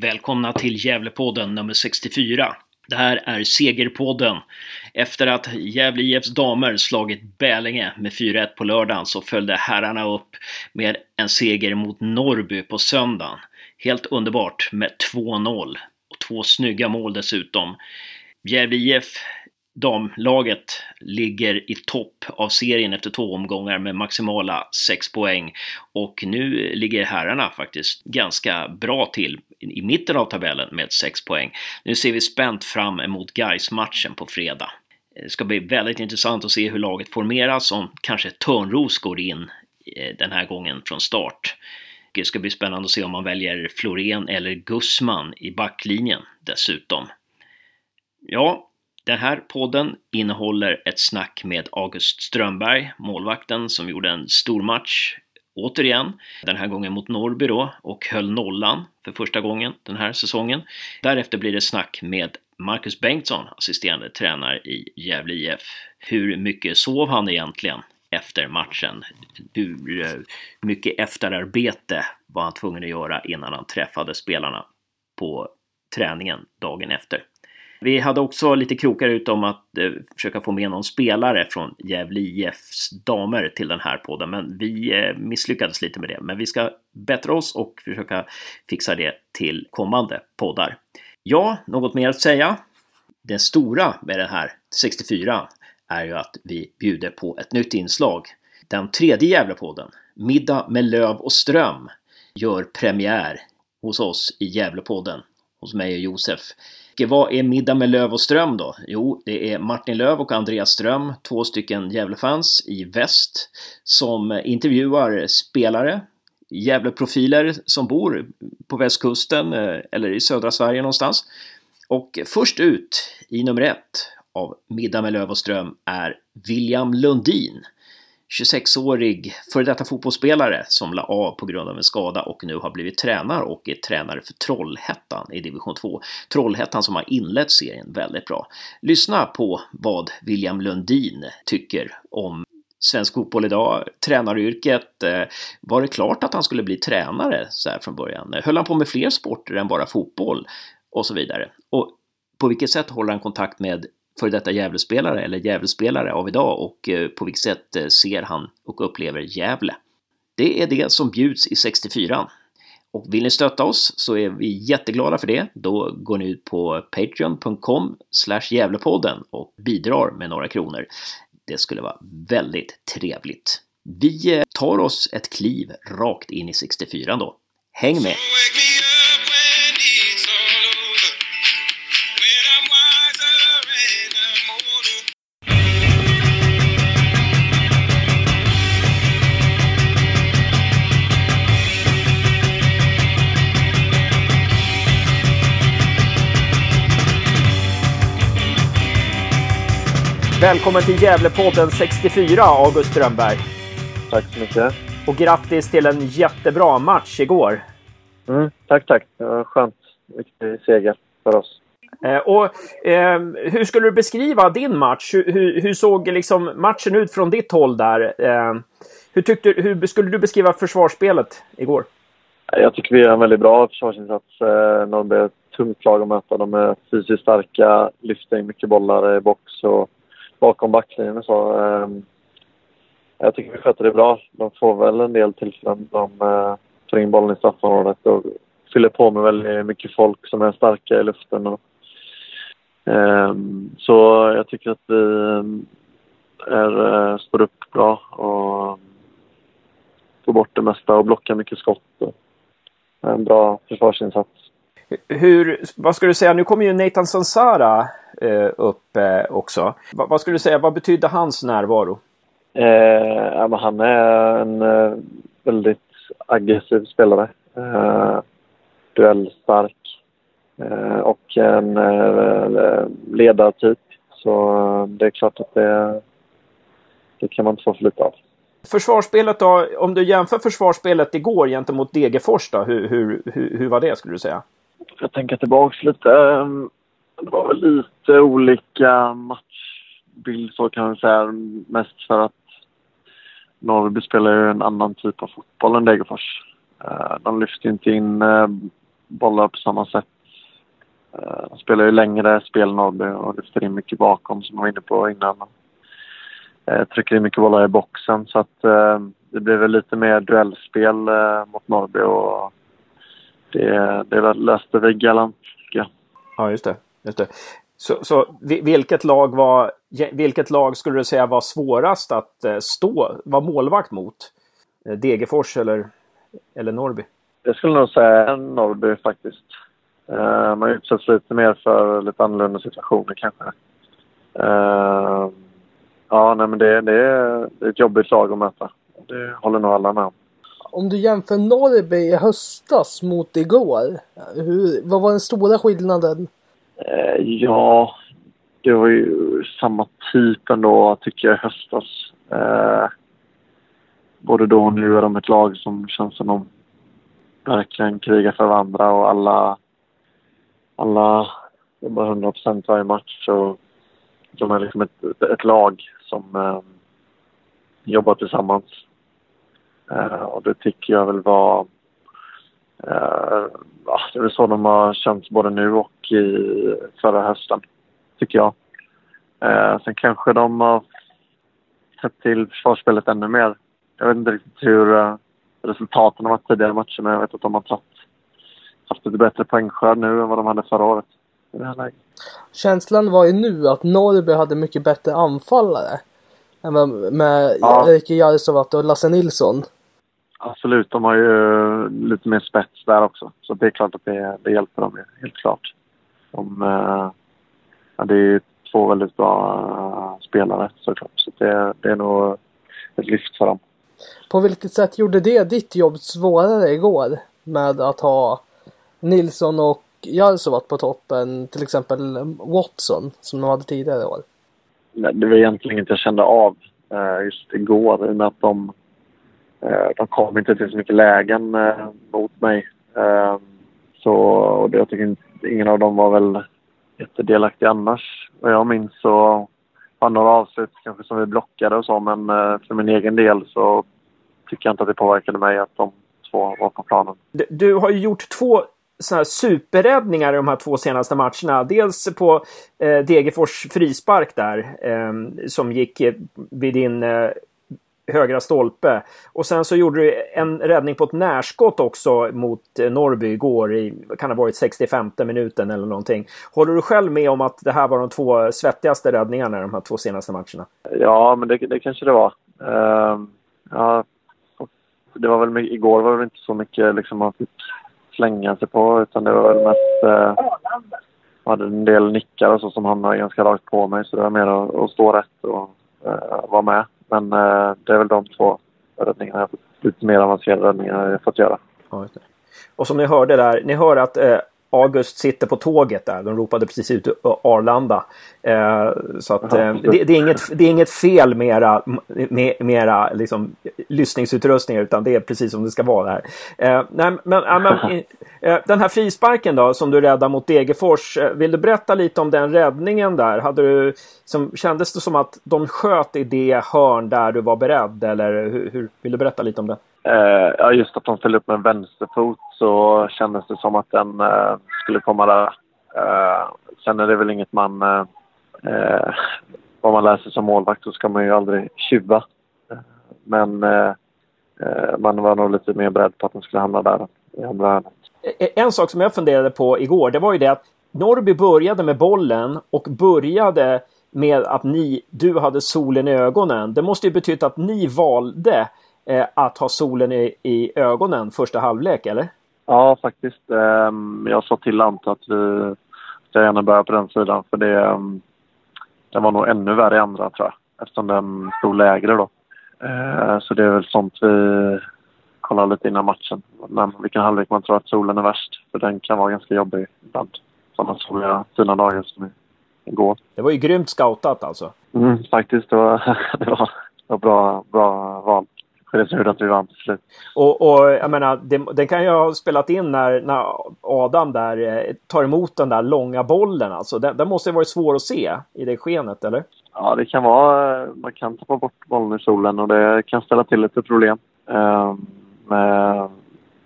Välkomna till Gävlepodden nummer 64. Det här är Segerpodden. Efter att Gävle IFs damer slagit Bälinge med 4-1 på lördagen så följde herrarna upp med en seger mot Norrby på söndagen. Helt underbart med 2-0 och två snygga mål dessutom. Gävle IF damlaget ligger i topp av serien efter två omgångar med maximala 6 poäng. Och nu ligger herrarna faktiskt ganska bra till i mitten av tabellen med 6 poäng. Nu ser vi spänt fram emot gais matchen på fredag. Det ska bli väldigt intressant att se hur laget formeras om kanske Törnros går in eh, den här gången från start. Det ska bli spännande att se om man väljer Florén eller Gussman i backlinjen dessutom. Ja, den här podden innehåller ett snack med August Strömberg, målvakten som gjorde en stor match återigen, den här gången mot Norrby då, och höll nollan för första gången den här säsongen. Därefter blir det snack med Marcus Bengtsson, assisterande tränare i Gävle IF. Hur mycket sov han egentligen efter matchen? Hur eh, mycket efterarbete var han tvungen att göra innan han träffade spelarna på träningen dagen efter? Vi hade också lite krokar ut om att eh, försöka få med någon spelare från Gävle IFs damer till den här podden, men vi eh, misslyckades lite med det. Men vi ska bättra oss och försöka fixa det till kommande poddar. Ja, något mer att säga? Det stora med den här 64 är ju att vi bjuder på ett nytt inslag. Den tredje Gävlepodden, Middag med Löv och Ström, gör premiär hos oss i Gävlepodden, hos mig och Josef vad är Middag med Löv och Ström då? Jo, det är Martin Löv och Andreas Ström, två stycken Gävlefans i väst, som intervjuar spelare, Gävleprofiler som bor på västkusten eh, eller i södra Sverige någonstans. Och först ut i nummer ett av Middag med Löv och Ström är William Lundin 26-årig före detta fotbollsspelare som la av på grund av en skada och nu har blivit tränare och är tränare för Trollhättan i division 2. Trollhättan som har inlett serien väldigt bra. Lyssna på vad William Lundin tycker om svensk fotboll idag, tränaryrket. Eh, var det klart att han skulle bli tränare så här från början? Eh, höll han på med fler sporter än bara fotboll? Och så vidare. Och på vilket sätt håller han kontakt med för detta Gävlespelare eller Gävlespelare av idag och eh, på vilket sätt eh, ser han och upplever Gävle? Det är det som bjuds i 64. Och vill ni stötta oss så är vi jätteglada för det. Då går ni ut på patreon.com Gävlepodden och bidrar med några kronor. Det skulle vara väldigt trevligt. Vi eh, tar oss ett kliv rakt in i 64 då. Häng med! Välkommen till Gävlepodden 64, August Strömberg. Tack så mycket. Och grattis till en jättebra match igår. Mm, tack, tack. Det var skönt. Viktig seger för oss. Eh, och, eh, hur skulle du beskriva din match? Hur, hur, hur såg liksom matchen ut från ditt håll där? Eh, hur, tyckte, hur skulle du beskriva försvarsspelet igår? Jag tycker vi gör en väldigt bra försvarsinsats. Eh, Norrby är ett tungt lag att möta. De är fysiskt starka, lyfter in mycket bollar i box och bakom backlinjen och så. Ehm, jag tycker vi sköter det bra. De får väl en del tillfällen. De eh, tar in bollen i straffområdet och fyller på med väldigt mycket folk som är starka i luften. Och, ehm, så jag tycker att vi eh, är, eh, står upp bra och får bort det mesta och blockar mycket skott. Eh, en bra försvarsinsats. Hur, vad skulle du säga, nu kommer ju Nathan Sansara eh, upp eh, också. Va, vad skulle du säga, vad betydde hans närvaro? Eh, ja, han är en eh, väldigt aggressiv spelare. Eh, duellstark eh, och en eh, ledartyp. Så eh, det är klart att det, det kan man inte få för lite av. Försvarsspelet då, om du jämför försvarsspelet igår gentemot Degerfors då, hur, hur, hur, hur var det skulle du säga? Jag tänker tillbaks lite. Ehm, det var väl lite olika matchbild så kan man säga. Mest för att Norrby spelar ju en annan typ av fotboll än Degerfors. Eh, de lyfter inte in eh, bollar på samma sätt. Eh, de spelar ju längre spel Norrby och lyfter in mycket bakom som jag var inne på innan. De trycker in mycket bollar i boxen så att det blir väl lite mer duellspel mot Norrby och det, det löste vi galant. Ja, just det. Just det. Så, så vilket, lag var, vilket lag skulle du säga var svårast att stå, vara målvakt mot? Degerfors eller, eller Norrby? Jag skulle nog säga Norrby faktiskt. Uh, man utsätts lite mer för lite annorlunda situationer kanske. Ja, nej men det, det är ett jobbigt lag att möta. Det håller nog alla med om. Om du jämför Norrby i höstas mot igår. Hur, vad var den stora skillnaden? Eh, ja, det var ju samma typ ändå tycker jag i höstas. Eh, både då och nu är de ett lag som känns som de verkligen krigar för varandra och alla, alla jobbar 100 procent varje match. Och de är liksom ett, ett lag som eh, jobbar tillsammans. Eh, och det tycker jag väl var... Eh, det är väl så de har känts både nu och i förra hösten, tycker jag. Eh, sen kanske de har sett till försvarsspelet ännu mer. Jag vet inte riktigt hur resultaten av tidigare matcher, men jag vet att de har tagit, haft lite bättre poängskörd nu än vad de hade förra året. I det här läget. Känslan var ju nu att Norrby hade mycket bättre anfallare. Än med ja. Erike Jarsovat och Lasse Nilsson. Absolut, de har ju lite mer spets där också. Så det är klart att det, det hjälper dem helt klart. De, eh, ja, det är två väldigt bra uh, spelare såklart. Så det, det är nog ett lyft för dem. På vilket sätt gjorde det ditt jobb svårare igår? Med att ha Nilsson och Jarsovat på toppen, till exempel Watson som de hade tidigare år? Nej, det var egentligen inte jag kände av eh, just igår i och med att de, eh, Eh, de kom inte till så mycket lägen eh, mot mig. Eh, så och jag tycker inte, ingen av dem var väl jättedelaktig annars. Vad jag minns så var några avslut kanske som vi blockade och så men för min egen del så tycker jag inte att det påverkade mig att de två var på planen. Du, har ju gjort två såna här superräddningar i de här två senaste matcherna. Dels på eh, Degerfors frispark där eh, som gick vid din eh, högra stolpe. Och sen så gjorde du en räddning på ett närskott också mot eh, Norrby igår i, kan ha varit 65 minuten eller någonting. Håller du själv med om att det här var de två svettigaste räddningarna i de här två senaste matcherna? Ja, men det, det kanske det var. Uh, ja, det var väl igår var det inte så mycket liksom man fick slänga sig på utan det var väl mest... Jag hade en del nickar och så som hamnade ganska rakt på mig så det var mer att, att stå rätt och uh, vara med. Men eh, det är väl de två räddningarna, lite mer avancerade räddningar jag fått göra. Ja, och som ni hörde där, ni hör att eh, August sitter på tåget där. De ropade precis ut Arlanda. Eh, så att eh, det, det, är inget, det är inget fel med era, med, med era liksom, lyssningsutrustningar utan det är precis som det ska vara där. Eh, nej, men, men eh, den här frisparken då som du räddade mot Degerfors. Eh, vill du berätta lite om den räddningen där? Hade du, som, kändes det som att de sköt i det hörn där du var beredd eller hur, hur vill du berätta lite om det? Eh, ja, just att de föll upp med en vänsterfot så kändes det som att den eh, skulle komma där. Eh, sen är det väl inget man... Eh, eh vad man läser som målvakt så ska man ju aldrig tjuva. Men eh, eh, man var nog lite mer beredd på att den skulle hamna där i andra hörnet. E-, e-, en sak som jag funderade på igår, det var ju det att Norrby började med bollen och började med att ni, du hade solen i ögonen. Det måste ju betyda att ni valde eh, att ha solen i, i ögonen första halvlek, eller? Ja, faktiskt. Um, jag sa till Ante att vi ska gärna börja på den sidan för det, um, den var nog ännu värre i andra tror jag eftersom den stod lägre då. Uh, så det är väl sånt vi kollar lite innan matchen. Men vilken halvlek man tror att solen är värst för den kan vara ganska jobbig ibland. Sådana soliga fina dagar som igår. Det var ju grymt scoutat alltså. Mm, faktiskt. Det var, det var, det var bra, bra val det tur att vi vann till slut. Och, och jag menar, det, det, kan ju ha spelat in när, när Adam där eh, tar emot den där långa bollen. Alltså, den, den måste ju varit svår att se i det skenet, eller? Ja, det kan vara. Man kan tappa bort bollen i solen och det kan ställa till lite problem. Uh, med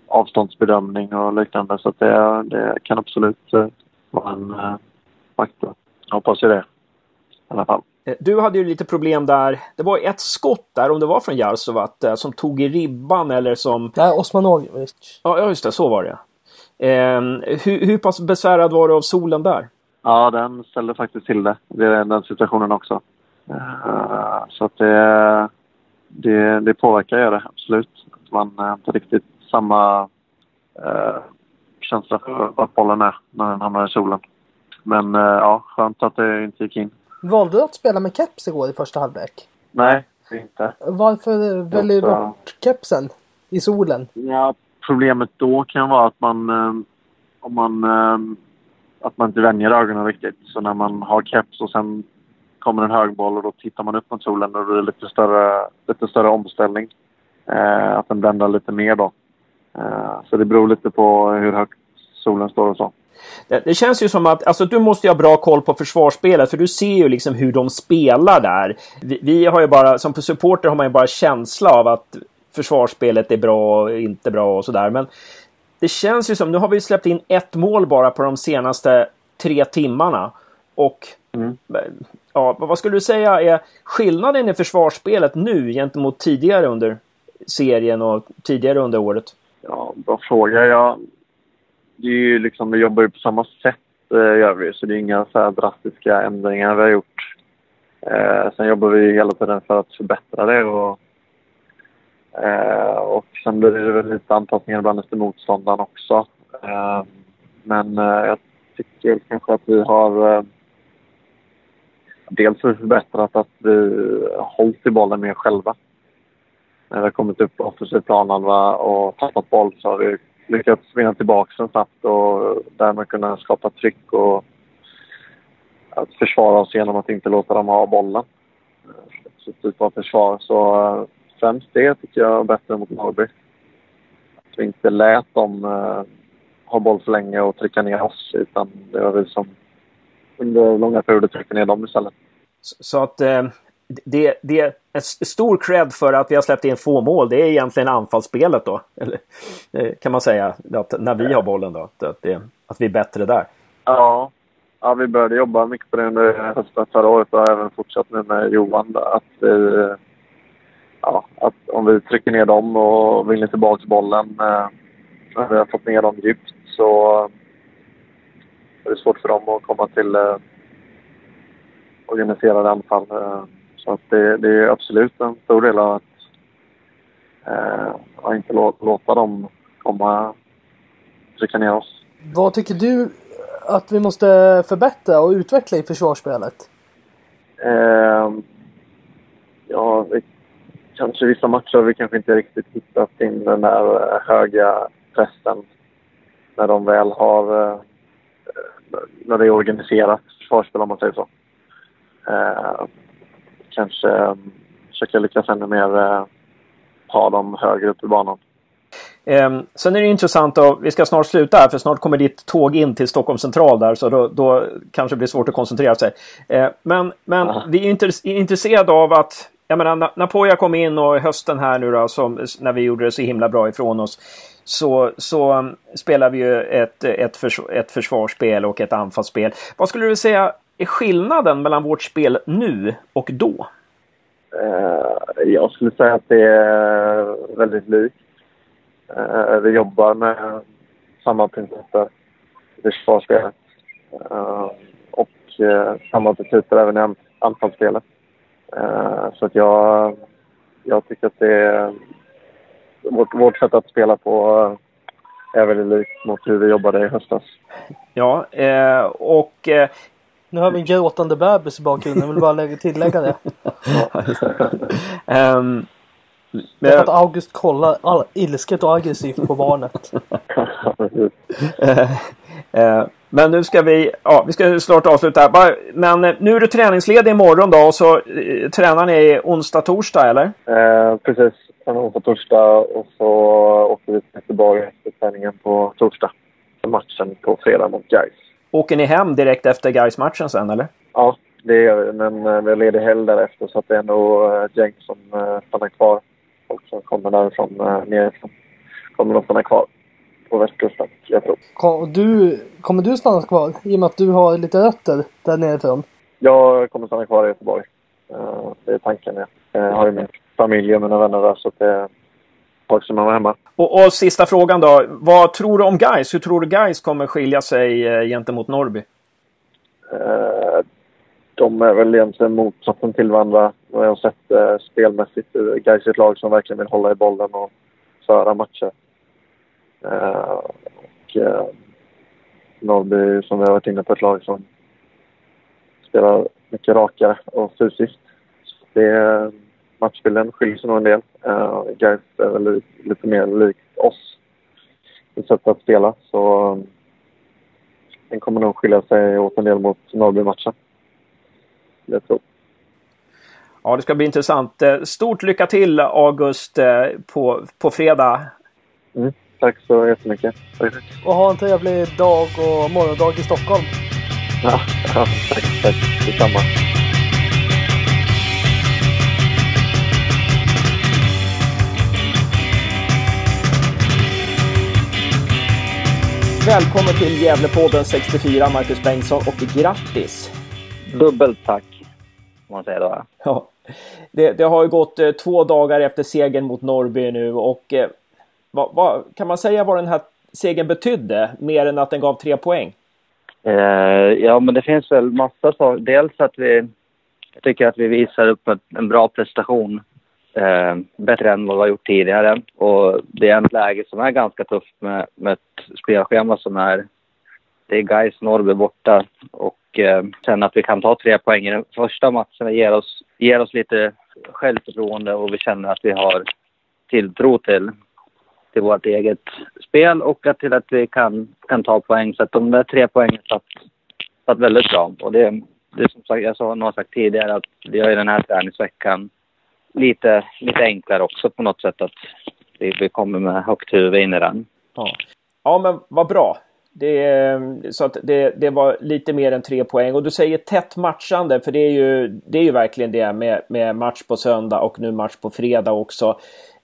avståndsbedömning och liknande. Så det, det kan absolut eh, vara en eh, faktor. Jag hoppas ju det. I alla fall. Eh, du hade ju lite problem där. Det var ett skott där, om det var från Jarsovat, eh, som tog i ribban eller som... Nej, Osman Ogic. Ja, just det. Så var det. Eh, hur, hur pass besvärad var du av solen där? Ja, den ställde faktiskt till det. Det är den situationen också. Uh, så att det, det, det påverkar ju det, absolut. Att man uh, inte riktigt samma uh, känsla för vart bollen är när den hamnar i solen. Men ja, skönt att det inte gick in. Valde du att spela med keps igår i första halvlek? Nej, inte. Varför väljer du bort kepsen i solen? Ja, problemet då kan vara att man om man att man inte vänjer ögonen riktigt. Så när man har keps och sen kommer en högboll och då tittar man upp mot solen och det blir lite större, lite större omställning. Eh, att den bländar lite mer då. Eh, så det beror lite på hur högt solen står och så. Det, det, känns ju som att alltså, du måste ha bra koll på försvarsspelet för du ser ju liksom hur de spelar där. Vi, vi har ju bara, som supporter har man ju bara känsla av att försvarsspelet är bra och inte bra och sådär. Men det känns ju som, nu har vi släppt in ett mål bara på de senaste tre timmarna. Och mm. ja, vad skulle du säga är skillnaden i försvarsspelet nu gentemot tidigare under serien och tidigare under året? Ja, bra fråga. Ja, det är ju liksom, vi jobbar ju på samma sätt eh, gör vi så det är inga så drastiska ändringar vi har gjort. Eh, sen jobbar vi hela tiden för att förbättra det och Eh, och sen blir det väl lite anpassningar ibland efter motståndaren också. Eh, men eh, jag tycker kanske att vi har eh, dels förbättrat att vi har hållit i bollen mer själva. När vi har kommit upp på offensiv planhalva och tappat boll så har vi lyckats vinna tillbaka den snabbt och därmed kunna skapa tryck och att försvara oss genom att inte låta dem ha bollen. Så typ av försvar. Så eh, främst det tycker jag är bättre mot Norrby. Att vi inte lät dem eh, ha boll för länge och trycka ner oss utan det var vi som under långa perioder tryckte ner dem istället. Så, att eh, det, det är stor cred för att vi har släppt in få mål. Det är egentligen anfallsspelet då. Eller, eh, kan man säga. Att när vi har bollen då. Att, det, att vi är bättre där. Ja. ja, vi började jobba mycket på det under hösten förra året och har även fortsatt nu med Johan. Att vi ja, att om vi trycker ner dem och vinner tillbaka bollen eh, när vi har fått ner dem djupt så är det svårt för dem att komma till eh, organiserade anfall. Eh, så att det, det, är absolut en stor del av att eh, inte låta, låta dem komma trycka ner oss. Vad tycker du att vi måste förbättra och utveckla i försvarsspelet? Eh, ja, kanske vissa matcher har vi kanske inte riktigt hittat in den där eh, höga pressen när de väl har... Eh, när det är organiserat försvarsspel om man säger så. Eh, kanske försöka lyckas ännu mer eh, ta dem högre upp i banan. Eh, sen är det intressant och vi ska snart sluta här för snart kommer ditt tåg in till Stockholm central där så då, då kanske det blir svårt att koncentrera sig. Eh, men men vi är intresserade av att jag menar, Napoya kom in och hösten här nu då, som, när vi gjorde det så himla bra ifrån oss, så, så spelar vi ju ett, ett, förs ett försvarsspel och ett anfallsspel. Vad skulle du säga är skillnaden mellan vårt spel nu och då? Uh, jag skulle säga att det är väldigt likt. Uh, vi jobbar med samma principer i försvarsspelet. Uh, och samma principer även i anfallsspelet. Eh, så att jag, jag tycker att det är... Vårt, vårt sätt att spela på eh, är väldigt likt mot hur vi jobbade i höstas. Ja, eh, och... Nu har vi en gråtande bebis i bakgrunden. Jag vill bara lägga, tillägga det. um, det är för att August kollar all, ilsket och aggressivt på barnet. Men nu ska vi, ja, vi ska snart avsluta här. Men eh, nu är du träningsledig imorgon då, så eh, tränar ni onsdag, torsdag eller? Eh, precis, tränar onsdag, torsdag och så åker vi till Göteborg efter träningen på torsdag. Matchen på fredag mot Gais. Åker ni hem direkt efter gais matchen sen eller? Ja, det gör vi. Men eh, vi har ledig helg därefter så att det är nog ett gäng som stannar kvar. Folk som kommer därifrån nerifrån kommer att stanna kvar. på västkusten, jag tror. Kom, du, kommer du stanna kvar? I och med att du har lite rötter där nerifrån. Jag kommer stanna kvar i Göteborg. Det är tanken. Jag uh, har ju min familj och mina vänner där så det tag som jag var hemma. Och, och, sista frågan då. Vad tror du om Guys? Hur tror du Guys kommer skilja sig uh, gentemot Norrby? Uh, de är väl egentligen motsatsen till varandra. Jag har sett uh, spelmässigt Gais är ett lag som verkligen vill hålla i bollen och föra matcher. Uh, och uh, Norrby, som vi har varit inne på, ett lag som spelar mycket rakare och fysiskt. Så det, matchbilden skiljer sig nog en del. Uh, Gais är väl lite mer likt oss i sättet att spela. Så um, den kommer nog skilja sig åt en del mot Norrby-matchen. Jag tror. Ja, det ska bli intressant. Stort lycka till August på, på fredag. Mm. Tack så jättemycket. Tack. Och ha en trevlig dag och morgondag i Stockholm. Ja, ja tack, tack. Detsamma. Välkommen till Gävlepodden 64, Marcus Bengtsson och grattis! Dubbelt tack, får man säga då. Ja, det, det har ju gått eh, två dagar efter segern mot Norrby nu och eh, vad, vad, kan man säga vad den här segern betydde, mer än att den gav tre poäng? Eh, ja, men det finns väl massa saker. Dels att vi jag tycker att vi visar upp en bra prestation. Eh, bättre än vad vi har gjort tidigare. Och det är ett läge som är ganska tufft med, med ett spelschema som är... Det är Gais Norrby borta. Och eh, sen att vi kan ta tre poäng i den första matchen ger oss, ger oss lite självförtroende och vi känner att vi har tilltro till till vårt eget spel och att till att vi kan, kan ta poäng. Så att de där tre poängen satt, satt väldigt bra. Och det, det som sagt, jag sa, har sagt tidigare att vi har ju den här träningsveckan lite, lite enklare också på något sätt. Att vi, vi kommer med högt huvud in i den. Ja, ja men vad bra. Det, så att det, det var lite mer än tre poäng. Och du säger tätt matchande, för det är ju, det är ju verkligen det med, med match på söndag och nu match på fredag också.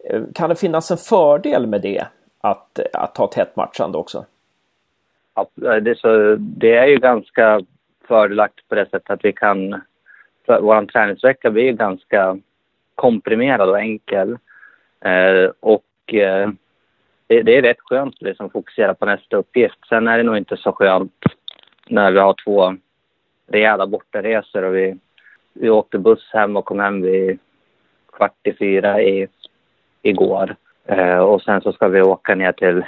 Eh, kan det finnas en fördel med det? Att, att ha tätt matchande också? Ja, det, så, det är ju ganska fördelaktigt på det sättet att vi kan... Vår träningsvecka blir ju ganska komprimerad och enkel. Eh, och eh, det, det, är rätt skönt att liksom fokusera på nästa uppgift. Sen är det nog inte så skönt när vi har två rejäla bortaresor och vi, vi åkte buss hem och kom hem vid kvart i fyra i igår. Eh, och sen så ska vi åka ner till,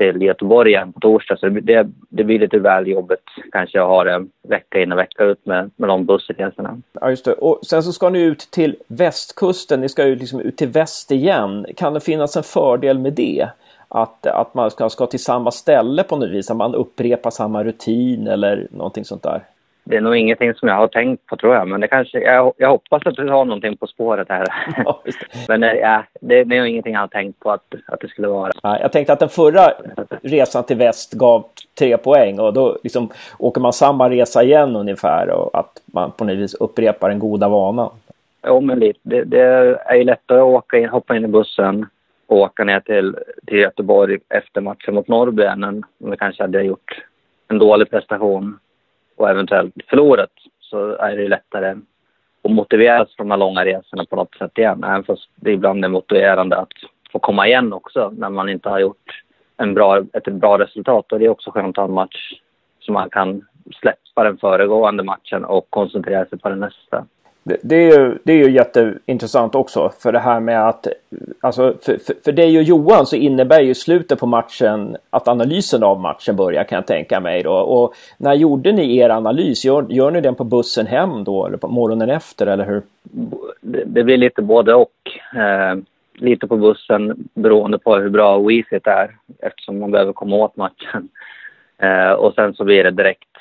till Göteborg igen på torsdag. Så det, det blir lite väl jobbigt kanske att ha det vecka in och vecka ut med, med de bussresorna. Ja, just det. Och sen så ska ni ut till västkusten. Ni ska ju liksom ut till väst igen. Kan det finnas en fördel med det? Att, att man ska, ska till samma ställe på något vis? Att man upprepar samma rutin eller någonting sånt där? Det är nog ingenting som jag har tänkt på tror jag, men det kanske, jag, jag hoppas att du har någonting på spåret här. Ja, men eh, ja, det, det är ingenting jag har tänkt på att, att det skulle vara. Ja, jag tänkte att den förra resan till väst gav tre poäng och då liksom åker man samma resa igen ungefär och att man på något vis upprepar den goda vanan. Jo, men lite. Det, det är ju lättare att åka in, hoppa in i bussen och åka ner till, till Göteborg efter matchen mot Norrby än om vi kanske hade gjort en dålig prestation och eventuellt förlorat så är det lättare att motiveras för de här långa resorna på något sätt igen. Även fast det ibland är motiverande att få komma igen också när man inte har gjort en bra, ett bra resultat. Och det är också skönt att ha en match så man kan släppa den föregående matchen och koncentrera sig på den nästa. Det, är ju, det är ju jätteintressant också för det här med att alltså för, för, för dig och Johan så innebär ju slutet på matchen att analysen av matchen börjar kan jag tänka mig då. Och när gjorde ni er analys? Gör, gör ni den på bussen hem då eller på morgonen efter eller hur? Det, det blir lite både och. Eh, lite på bussen beroende på hur bra wifi är eftersom man behöver komma åt matchen. Eh, och sen så blir det direkt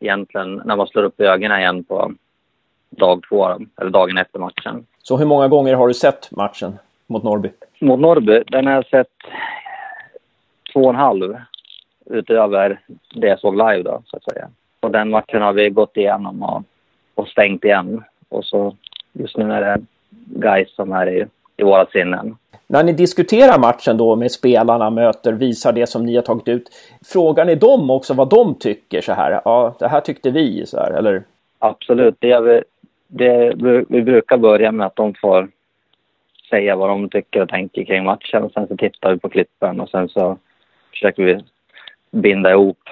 egentligen när man slår upp ögonen igen på dag två, eller dagen efter matchen. Så hur många gånger har du sett matchen mot Norrby? Mot Norrby? Den har jag sett två och en halv utöver det jag såg live då, så att säga. Och den matchen har vi gått igenom och, och stängt igen. Och så just nu är det guys som är i, i våra sinnen. När ni diskuterar matchen då med spelarna, möter, visar det som ni har tagit ut. Frågar ni dem också vad de tycker så här? Ja, det här tyckte vi så här, eller? Absolut. Det, vi, det, vi brukar börja med att de får säga vad de tycker och tänker kring matchen. Sen så tittar vi på klippen och sen så försöker vi binda ihop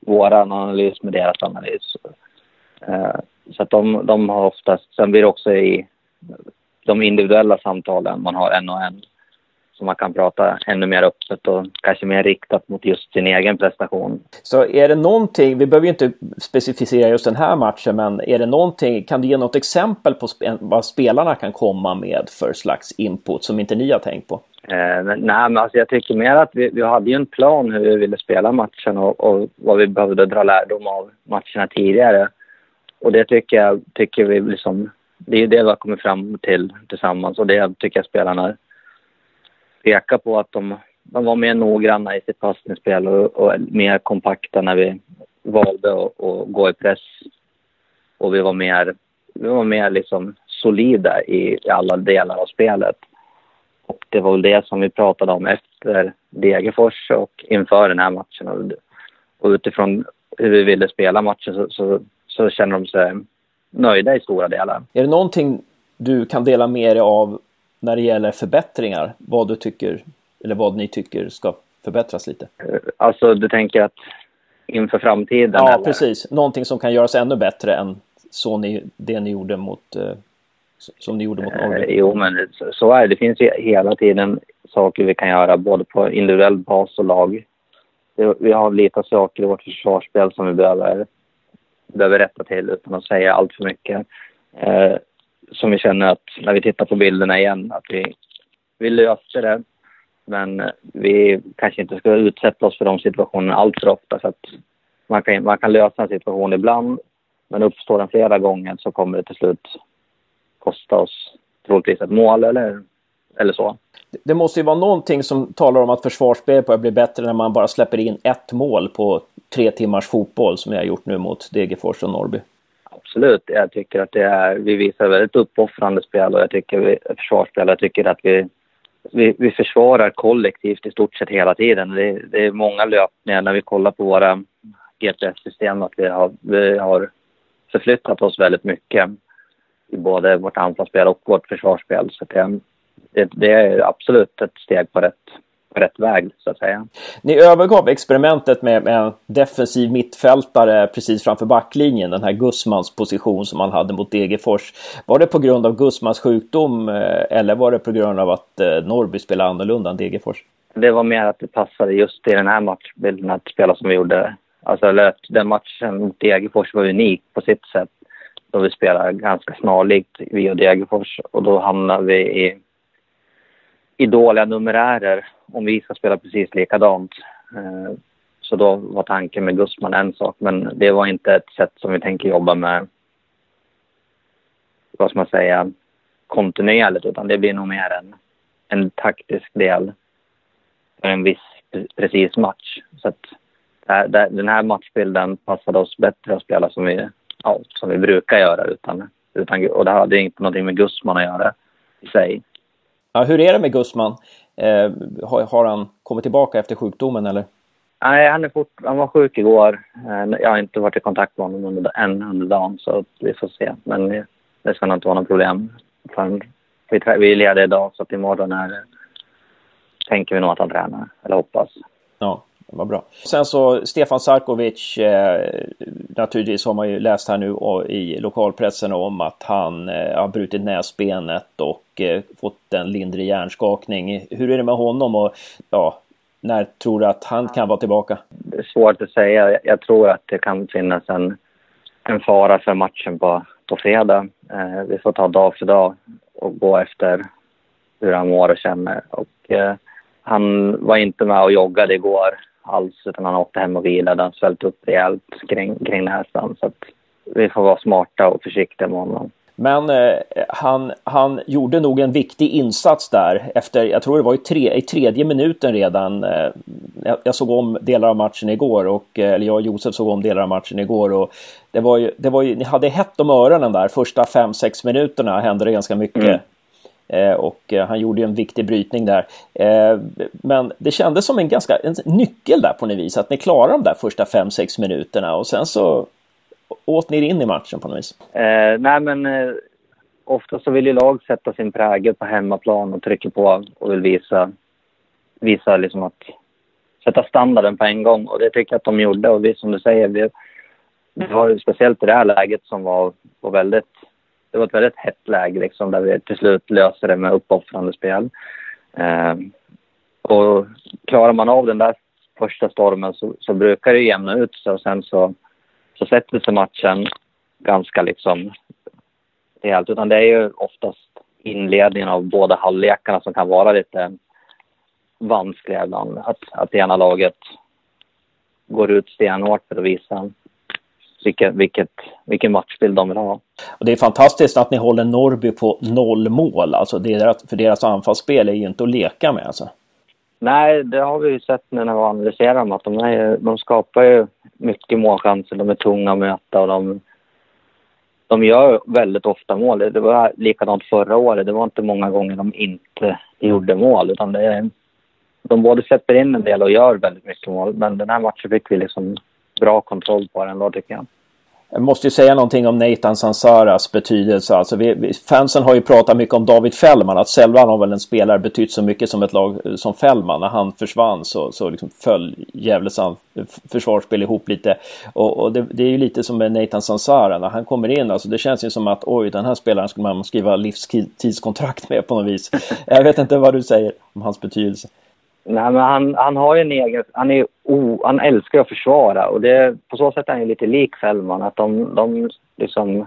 vår analys med deras analys. Eh, så att de, de har oftast, sen blir det också i de individuella samtalen man har en och en. Så man kan prata ännu mer öppet och kanske mer riktat mot just sin egen prestation. Så är det någonting, vi behöver ju inte specificera just den här matchen, men är det någonting, kan du ge något exempel på vad spelarna kan komma med för slags input som inte ni har tänkt på? Eh, nej, men alltså jag tycker mer att vi, vi hade ju en plan hur vi ville spela matchen och, och vad vi behövde dra lärdom av matcherna tidigare. Och det tycker jag, tycker vi liksom, det är det vi har kommit fram till tillsammans och det tycker jag spelarna peka på att de, de var mer noggranna i sitt passningsspel och, och mer kompakta när vi valde att, att gå i press. Och vi var mer, vi var mer liksom solida i, i alla delar av spelet. Och det var väl det som vi pratade om efter Degerfors och inför den här matchen. Och, och utifrån hur vi ville spela matchen så, så, så känner de sig nöjda i stora delar. Är det någonting du kan dela med dig av när det gäller förbättringar? Vad du tycker, eller vad ni tycker ska förbättras lite? Alltså, du tänker att inför framtiden? Ja, eller? precis. Någonting som kan göras ännu bättre än så ni, det ni gjorde mot eh, som ni gjorde mot Norge? Eh, jo, men så är det. Det finns ju hela tiden saker vi kan göra, både på individuell bas och lag. Vi har lite saker i vårt försvarsspel som vi behöver, behöver rätta till utan att säga allt för mycket. Som vi känner att när vi tittar på bilderna igen, att vi, vi löste det. Men eh, vi kanske inte ska utsätta oss för de situationerna alltför ofta. Så att man, kan, man kan lösa en situation ibland, men uppstår den flera gånger så kommer det till slut kosta oss troligtvis ett mål eller, eller så. Det måste ju vara någonting som talar om att försvarsspelet börjar bli bättre när man bara släpper in ett mål på tre timmars fotboll som jag har gjort nu mot Degerfors och Norrby. Absolut. Jag tycker att det är, vi visar väldigt uppoffrande spel och jag tycker vi, försvarsspel. Jag tycker att vi, vi, vi försvarar kollektivt i stort sett hela tiden. Det, det är många löpningar när vi kollar på våra GPS-system att vi har, vi har förflyttat oss väldigt mycket i både vårt anfallsspel och vårt försvarsspel. Så det, det, det är absolut ett steg på rätt, på rätt väg, så att säga. Ni övergav experimentet med, med en defensiv mittfältare precis framför backlinjen, den här Gussmans position som man hade mot Degerfors. Var det på grund av Gussmans sjukdom eh, eller var det på grund av att eh, Norrby spelade annorlunda än Degerfors? Det var mer att det passade just i den här matchbilden att spela som vi gjorde. Alltså, den matchen mot Degerfors var unik på sitt sätt då vi spelar ganska snarlikt vi och Degerfors och då hamnar vi i, i dåliga numerärer om vi ska spela precis likadant. Eh, så då var tanken med Gusman en sak, men det var inte ett sätt som vi tänker jobba med, vad ska man säga, kontinuerligt, utan det blir nog mer en, en taktisk del för en viss precis match. Så att den här matchbilden passade oss bättre att spela som vi ja, som vi brukar göra. Utan, utan, och det hade inte någonting med Gusman att göra i sig. Ja, hur är det med Gusman? Eh, har, har, han kommit tillbaka efter sjukdomen eller? Nej, han, är fort, han var sjuk igår. Eh, jag har inte varit i kontakt med honom under, än under dagen så vi får se. Men det ska nog inte vara något problem. vi, vi är lediga idag så att imorgon är, tänker vi nog att han tränar, eller hoppas. Ja. Vad bra. Sen så Stefan Sarkovic, eh, naturligtvis har man ju läst här nu i lokalpressen om att han eh, har brutit näsbenet och eh, fått en lindrig hjärnskakning. Hur är det med honom och ja, när tror du att han kan vara tillbaka? Det är svårt att säga. Jag tror att det kan finnas en, en fara för matchen på, på fredag. Eh, vi får ta dag för dag och gå efter hur han mår och känner. Och, eh, han var inte med och joggade igår alls utan han åkte hem och vilade. Han svällt upp rejält kring, kring näsan. Så att vi får vara smarta och försiktiga med honom. Men eh, han, han gjorde nog en viktig insats där efter, jag tror det var i, tre, i tredje minuten redan. Eh, jag, såg om delar av matchen igår och, eh, eller jag och Josef såg om delar av matchen igår och det var ju, det var ju ni hade hett om öronen där första fem sex minuterna hände det ganska mycket. Mm. Eh, och eh, han gjorde ju en viktig brytning där. Eh, men det kändes som en ganska en nyckel där på något vis. Att ni klarade de där första 5-6 minuterna och sen så åt ni in i matchen på något vis. Eh, nej men eh, ofta så vill ju lag sätta sin prägel på hemmaplan och trycker på och vill visa, visa liksom att sätta standarden på en gång och det tycker jag att de gjorde och vi som du säger, vi, det var ju speciellt i det här läget som var, var väldigt det var ett väldigt hett läge liksom, där vi till slut löste det med uppoffrande spel. Eh, och klarar man av den där första stormen så, så brukar det jämna ut sig och sen så, så sätter sig matchen ganska liksom rejält. Utan det är ju oftast inledningen av båda halvlekarna som kan vara lite vanskliga ibland. Att, att ena laget går ut stenhårt för att visa vilket, vilket, vilken matchbild de vill ha. Och det är fantastiskt att ni håller Norrby på noll mål. Alltså deras, för deras anfallsspel är ju inte att leka med. Alltså. Nej, det har vi ju sett nu när vi analyserar dem. Att de, är, de skapar ju mycket målchanser. De är tunga att möta och de, de gör väldigt ofta mål. Det var likadant förra året. Det var inte många gånger de inte gjorde mål. Utan det är, de både släpper in en del och gör väldigt mycket mål. Men den här matchen fick vi liksom bra kontroll på den då tycker jag. Jag måste ju säga någonting om Nathan Sansaras betydelse. Alltså vi, vi, fansen har ju pratat mycket om David Fällman. Att sällan har väl en spelare betytt så mycket som ett lag som Fällman. När han försvann så, så liksom föll Gävles försvarsspel ihop lite. Och, och det, det, är ju lite som med Nathan Sansara. När han kommer in, alltså det känns ju som att oj, den här spelaren skulle man skriva livstidskontrakt med på något vis. Jag vet inte vad du säger om hans betydelse. Nej, men han, han har ju en egen... Han, är o, han älskar att försvara och det, på så sätt är han ju lite lik Fällman. Att de, de liksom...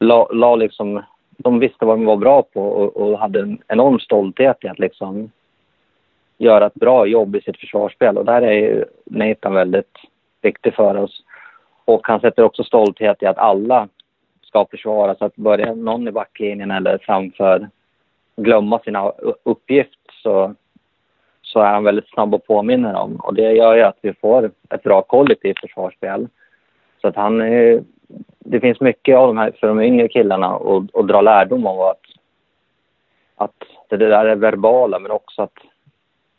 La, la liksom... De visste vad de var bra på och, och hade en enorm stolthet i att liksom göra ett bra jobb i sitt försvarsspel. Och där är ju Nathan väldigt viktig för oss. Och han sätter också stolthet i att alla ska försvara. Så att börja någon i backlinjen eller framför glömma sina uppgift så så är han väldigt snabb att påminna om. Och det gör ju att vi får ett bra kollektivt försvarsspel. Så att han Det finns mycket av de här, för de yngre killarna att, att dra lärdom av att, att det där är verbala men också att,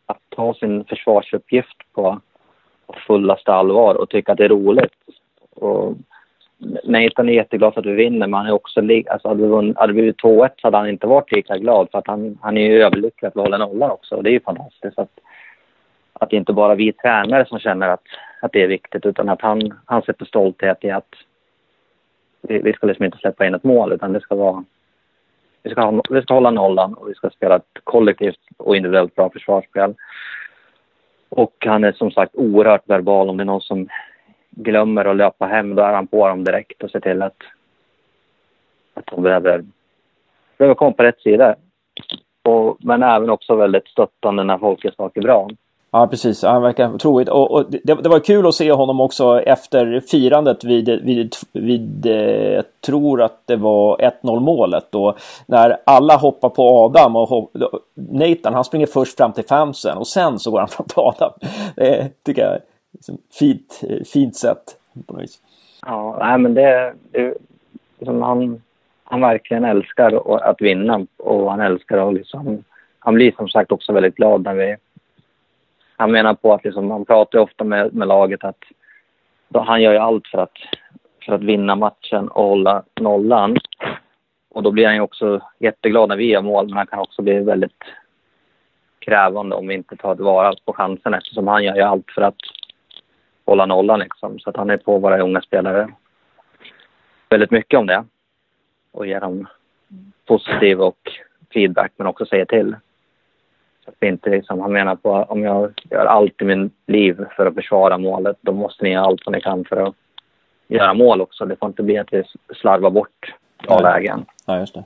att ta sin försvarsuppgift på, på fullaste allvar och tycka att det är roligt. Och Nathan är jätteglad för att vi vinner, men han är också... Alltså hade, vi vunnit, hade det blivit 2-1 så hade han inte varit lika glad för att han, han är ju överlycklig att vi håller nollan också och det är ju fantastiskt. Att, att det inte bara vi tränare som känner att, att det är viktigt utan att han, han sätter stolthet i att vi, vi ska liksom inte släppa in ett mål utan det ska vara... Vi ska, vi ska hålla nollan och vi ska spela ett kollektivt och individuellt bra försvarsspel. Och han är som sagt oerhört verbal om det är någon som glömmer att löpa hem, då är han på dem direkt och ser till att, att de behöver, behöver komma på rätt sida. Och, men även också väldigt stöttande när folk gör saker bra. Ja, precis. Han verkar troligt. Och, och det, det, var kul att se honom också efter firandet vid, vid, vid eh, jag eh, tror att det var 1-0 målet. Då, när alla hoppar på Adam och Nathan, han springer först fram till fansen och sen så går han fram till Adam. Det tycker jag liksom, fint, eh, fint sätt. På något vis. Ja, nej, men det, det liksom han, han verkligen älskar att vinna och han älskar att liksom, han blir som sagt också väldigt glad när vi, han menar på att liksom, han pratar ofta med, med laget att då, han gör ju allt för att, för att vinna matchen och hålla nollan. Och då blir han ju också jätteglad när vi gör mål, men han kan också bli väldigt krävande om vi inte tar tillvara på chansen eftersom han gör ju allt för att hålla nollan liksom. Så att han är på våra unga spelare väldigt mycket om det. Och ger dem positiv och feedback men också säger till. Så att vi inte liksom, han menar på om jag gör allt i min liv för att försvara målet då måste ni göra allt vad ni kan för att göra mål också. Det får inte bli att vi slarvar bort bra lägen. Ja, just det.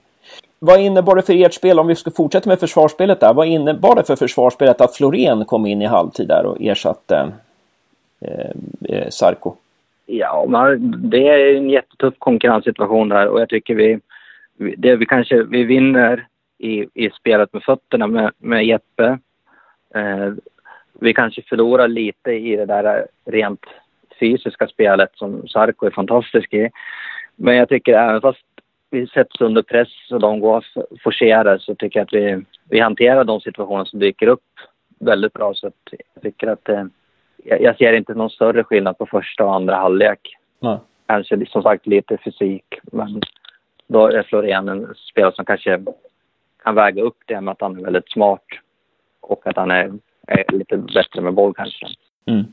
Vad innebar det för ert spel, om vi ska fortsätta med försvarsspelet där, vad innebar det för försvarsspelet att Florén kom in i halvtid där och ersatte Eh, eh, Sarko? Ja, man, det är en jättetuff konkurrenssituation där och jag tycker vi, det vi kanske, vi vinner i, i spelet med fötterna med, med Jeppe. Eh, vi kanske förlorar lite i det där rent fysiska spelet som Sarko är fantastisk i. Men jag tycker även fast vi sätts under press och de går forcerar så tycker jag att vi, vi hanterar de situationer som dyker upp väldigt bra. Så jag tycker att eh, jag ser inte någon större skillnad på första och andra halvlek. Nej. Kanske som sagt lite fysik, men då är Florian en spelare som kanske kan väga upp det med att han är väldigt smart och att han är, är lite bättre med boll kanske. Mm.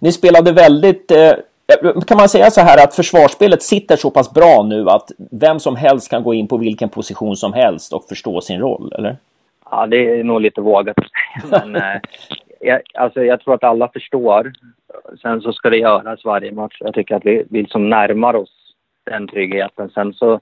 Ni spelade väldigt eh, kan man säga så här att försvarsspelet sitter så pass bra nu att vem som helst kan gå in på vilken position som helst och förstå sin roll, eller? Ja, det är nog lite vågat Men eh, jag, alltså, jag tror att alla förstår. Sen så ska det göras varje match. Jag tycker att vi, vi liksom närmar oss den tryggheten. Sen så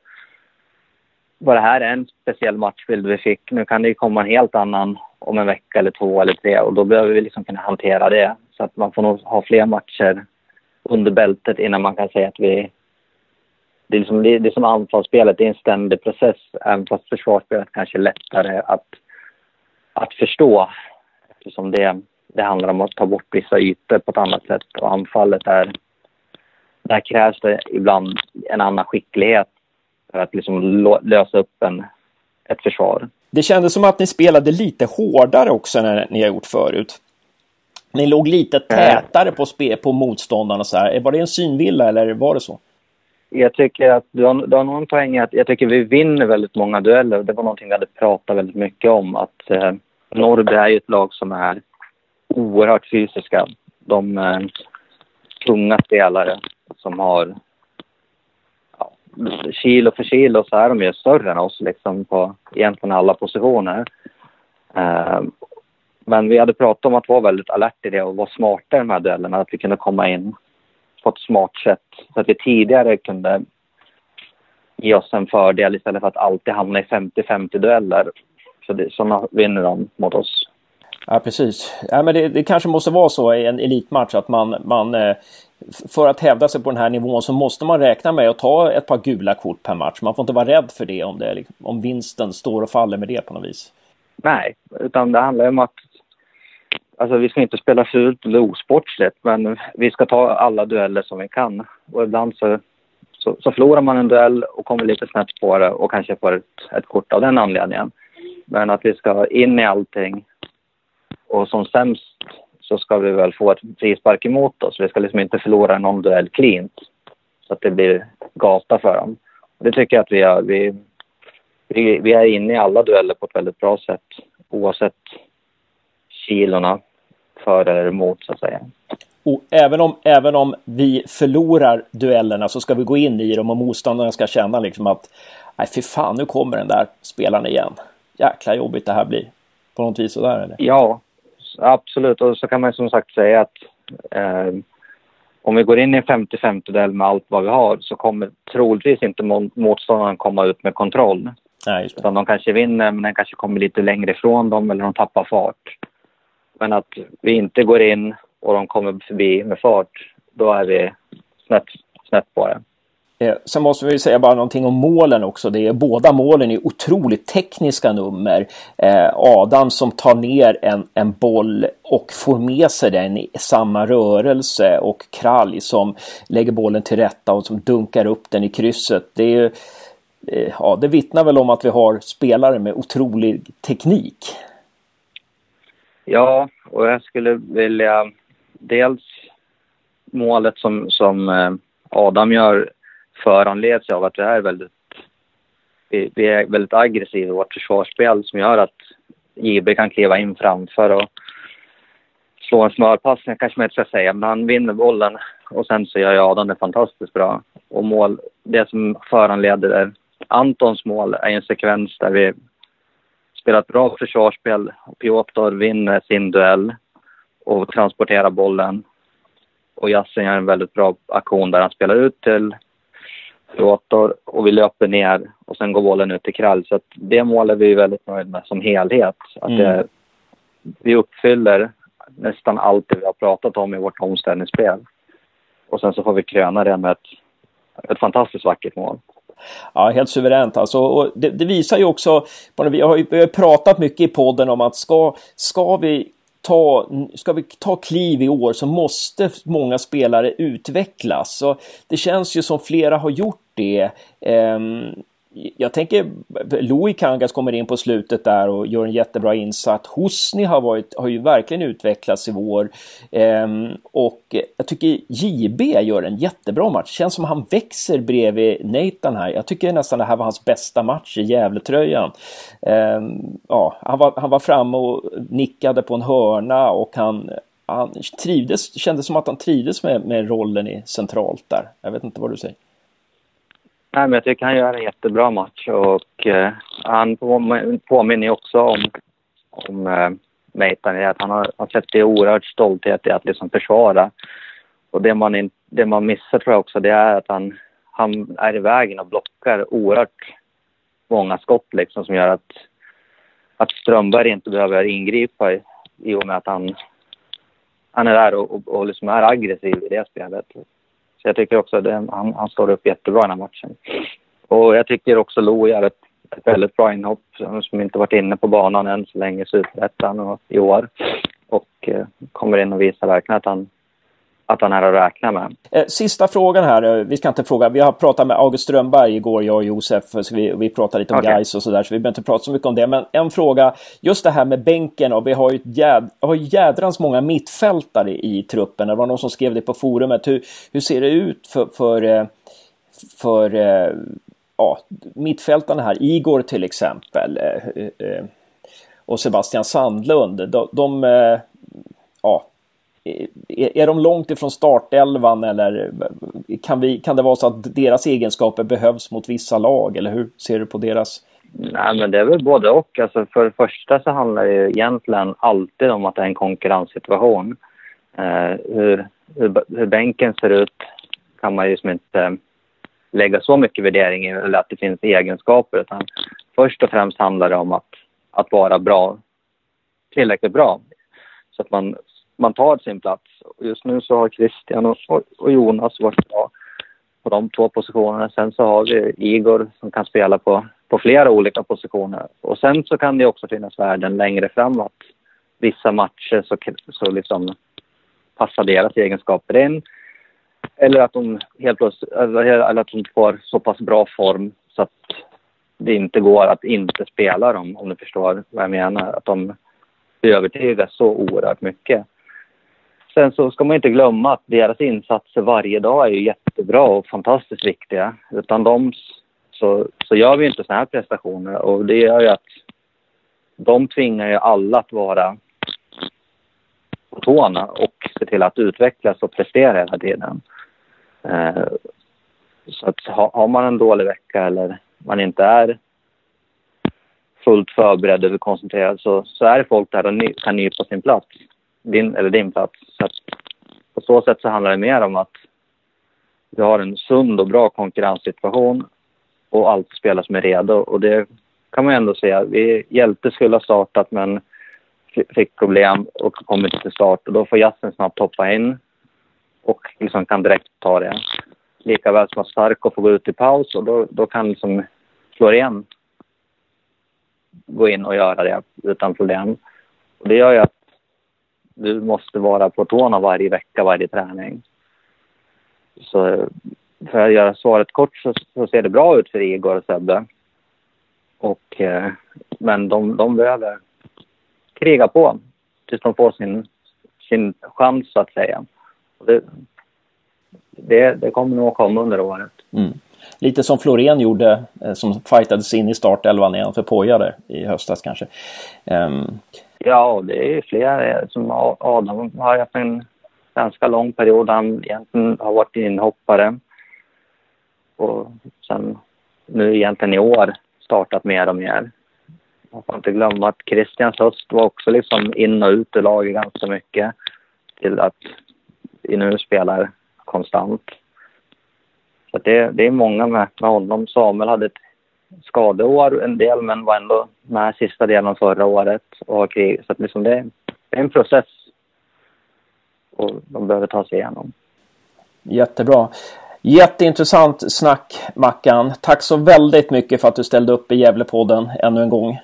var det här en speciell matchbild vi fick. Nu kan det ju komma en helt annan om en vecka eller två eller tre och då behöver vi liksom kunna hantera det. Så att man får nog ha fler matcher under bältet innan man kan säga att vi... Det är, liksom, det är som anfallsspelet, det är en ständig process. Även fast försvarsspelet kanske är lättare att, att förstå. Eftersom det, det handlar om att ta bort vissa ytor på ett annat sätt. Och anfallet är... Där krävs det ibland en annan skicklighet för att liksom lösa upp en, ett försvar. Det kändes som att ni spelade lite hårdare också än ni har gjort förut. Ni låg lite tätare på, spe, på motståndarna så här. Var det en synvilla eller var det så? Jag tycker att du har, du har någon poäng i att jag tycker vi vinner väldigt många dueller. Det var någonting vi hade pratat väldigt mycket om. Att eh, Norrby är ju ett lag som är oerhört fysiska. De är eh, tunga spelare som har ja, kilo för kilo så är de ju större än oss liksom på egentligen alla positioner. Eh, men vi hade pratat om att vara väldigt alert i det och vara smarta i de här duellerna. Att vi kunde komma in på ett smart sätt. Så att vi tidigare kunde ge oss en fördel istället för att alltid hamna i 50-50 dueller. Det, sådana vinner de mot oss. Ja, precis. Ja, men det, det, kanske måste vara så i en elitmatch att man, man eh, för att hävda sig på den här nivån så måste man räkna med att ta ett par gula kort per match. Man får inte vara rädd för det om, det, om vinsten står och faller med det på något vis. Nej, utan det handlar om att Alltså vi ska inte spela fult eller osportsligt, men vi ska ta alla dueller som vi kan. Och ibland så, så, så förlorar man en duell och kommer lite snett på det och kanske får ett, ett kort av den anledningen. Men att vi ska in i allting och som sämst så ska vi väl få ett frispark emot oss. Vi ska liksom inte förlora någon duell cleant så att det blir gata för dem. Det tycker jag att vi är. Vi, vi, vi är inne i alla dueller på ett väldigt bra sätt oavsett kilorna för eller emot så att säga. Och även om, även om vi förlorar duellerna så ska vi gå in i dem och motståndarna ska känna liksom att nej fy fan nu kommer den där spelaren igen. Jäkla jobbigt det här blir. På något vis sådär eller? Ja, absolut. Och så kan man som sagt säga att eh, om vi går in i en 50-50 duell med allt vad vi har så kommer troligtvis inte motståndaren komma ut med kontroll. Nej, just det. Utan de kanske vinner men den kanske kommer lite längre ifrån dem eller de tappar fart. Men att vi inte går in och de kommer förbi med fart, då är vi snett, snett på det. Eh, sen måste vi säga bara någonting om målen också. Det är, båda målen är otroligt tekniska nummer. Eh, Adam som tar ner en, en boll och får med sig den i samma rörelse och Kralj som lägger bollen till rätta och som dunkar upp den i krysset. Det, är, eh, ja, det vittnar väl om att vi har spelare med otrolig teknik. Ja, och jag skulle vilja dels målet som, som eh, Adam gör föranleds av att vi är väldigt, vi, vi är väldigt aggressiva i vårt försvarsspel som gör att JB kan kliva in framför och slå en smörpassning kanske man inte ska säga, men han vinner bollen och sen så gör Adam det fantastiskt bra. Och mål, det som föranleder Antons mål är en sekvens där vi spelar ett bra försvarsspel. Piotr vinner sin duell och transporterar bollen. Och Yasin gör en väldigt bra aktion där han spelar ut till Piotr och vi löper ner och sen går bollen ut till Krall. Så det mål är vi väldigt nöjda med som helhet. Att mm. det, vi uppfyller nästan allt det vi har pratat om i vårt omställningsspel. Och sen så får vi kröna det med ett, ett fantastiskt vackert mål. Ja, helt suveränt alltså. Och det, det visar ju också, vi har ju vi har pratat mycket i podden om att ska, ska vi Ta, ska vi ta kliv i år så måste många spelare utvecklas. Så det känns ju som flera har gjort det. Ehm, jag tänker Louis Kangas kommer in på slutet där och gör en jättebra insats. Hosni har, varit, har ju verkligen utvecklats i vår. Ehm, och jag tycker JB gör en jättebra match. Känns som han växer bredvid Nathan här. Jag tycker nästan det här var hans bästa match i Gävletröjan. Ehm, ja, han, var, han var framme och nickade på en hörna och han, han trivdes, kändes som att han trivdes med, med rollen i centralt där. Jag vet inte vad du säger. Nej, men jag tycker han gör en jättebra match och eh, han påminner också om, om eh, Meitan i att han har, han sätter oerhört stolthet i att liksom försvara. Och det man, in, det man missar tror jag också det är att han, han är i vägen och blockar oerhört många skott liksom som gör att, att Strömberg inte behöver ingripa i, i och med att han, han är där och, och, och liksom är aggressiv i det spelet. Så jag tycker också att han, han står upp jättebra i den här matchen. Och jag tycker också Lo gör ett, ett väldigt bra inhopp som inte varit inne på banan än så länge i Superettan i år. Och eh, kommer in och visar verkligen att han, att han är att räkna med. Eh, sista frågan här. Eh, vi ska inte fråga. Vi har pratat med August Strömberg igår, jag och Josef. Så vi, vi pratade lite om okay. guys och sådär. Så vi behöver inte prata så mycket om det. Men en fråga. Just det här med bänken. Och vi har ju jäd, har jädrans många mittfältare i truppen. Det var någon som skrev det på forumet. Hur, hur ser det ut för, för, eh, för, för ja, mittfältarna här? Igor till exempel. Och Sebastian Sandlund. De, de ja, är de långt ifrån startelvan eller kan, vi, kan det vara så att deras egenskaper behövs mot vissa lag? Eller hur ser du på deras? Nej, men det är väl både och. Alltså för det första så handlar det egentligen alltid om att det är en konkurrenssituation. Eh, hur, hur, hur bänken ser ut kan man ju som inte lägga så mycket värdering i, eller att det finns egenskaper. Utan först och främst handlar det om att, att vara bra, tillräckligt bra. Så att man man tar sin plats. Just nu så har Christian och, och Jonas varit bra på de två positionerna. Sen så har vi Igor som kan spela på, på flera olika positioner. Och sen så kan det också finnas värden längre framåt. Vissa matcher så, så liksom passar deras egenskaper in. Eller att de helt plötsligt, eller att de får så pass bra form så att det inte går att inte spela dem, om du förstår vad jag menar. Att de övertygas så oerhört mycket. Sen så ska man inte glömma att deras insatser varje dag är ju jättebra och fantastiskt viktiga. Utan de så, så gör vi inte såna här prestationer och det gör ju att de tvingar ju alla att vara på tårna och se till att utvecklas och prestera hela tiden. Eh, så att har man en dålig vecka eller man inte är fullt förberedd eller koncentrerad så, så är det folk där och kan nypa sin plats din, eller din plats. Så att på så sätt så handlar det mer om att vi har en sund och bra konkurrenssituation och allt spelas med redo. Och det kan man ändå säga. Vi, Hjälte skulle ha startat men fick problem och kom inte till start. Och då får Jassen snabbt hoppa in och liksom kan direkt ta det. Likaväl som att Starko får gå ut i paus och då, då kan liksom Florén gå in och göra det utan problem. Och det gör ju att du måste vara på tårna varje vecka, varje träning. Så för att göra svaret kort så, så ser det bra ut för Igor och Sebbe. Och, eh, men de, de behöver kriga på tills de får sin, sin chans, så att säga. Det, det, det kommer nog att komma under året. Mm. Lite som Florén gjorde, eh, som fightades in i startelvan igen för Poja i höstas kanske. Um, Ja, det är flera. Eh, som Adam har haft en ganska lång period. Han egentligen har varit inhoppare. Och sen nu egentligen i år startat mer och mer. Man får inte glömma att Christians höst var också liksom in och ut ur laget ganska mycket. Till att vi nu spelar konstant. Så det, det är många med, med honom. Samuel hade ett skadeår en del, men var ändå med sista delen förra året och har krig. Så att liksom det, det är en process och de behöver ta sig igenom. Jättebra. Jätteintressant snack Mackan. Tack så väldigt mycket för att du ställde upp i Gävlepodden ännu en gång.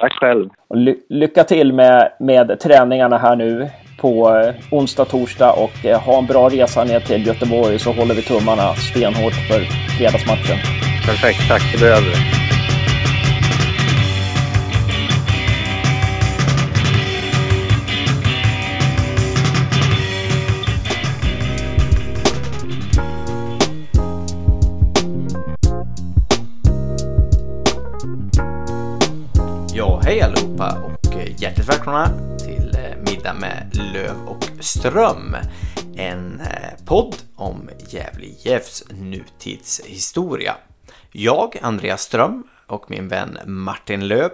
Tack själv. Och ly lycka till med, med träningarna här nu på eh, onsdag, torsdag och eh, ha en bra resa ner till Göteborg så håller vi tummarna stenhårt för fredagsmatchen. Perfekt, tack. Det behöver vi. Ja, hej allihopa och eh, hjärtligt välkomna till eh, Middag med Löv och Ström. En eh, podd om Gävle IFs nutidshistoria. Jag, Andreas Ström och min vän Martin Löv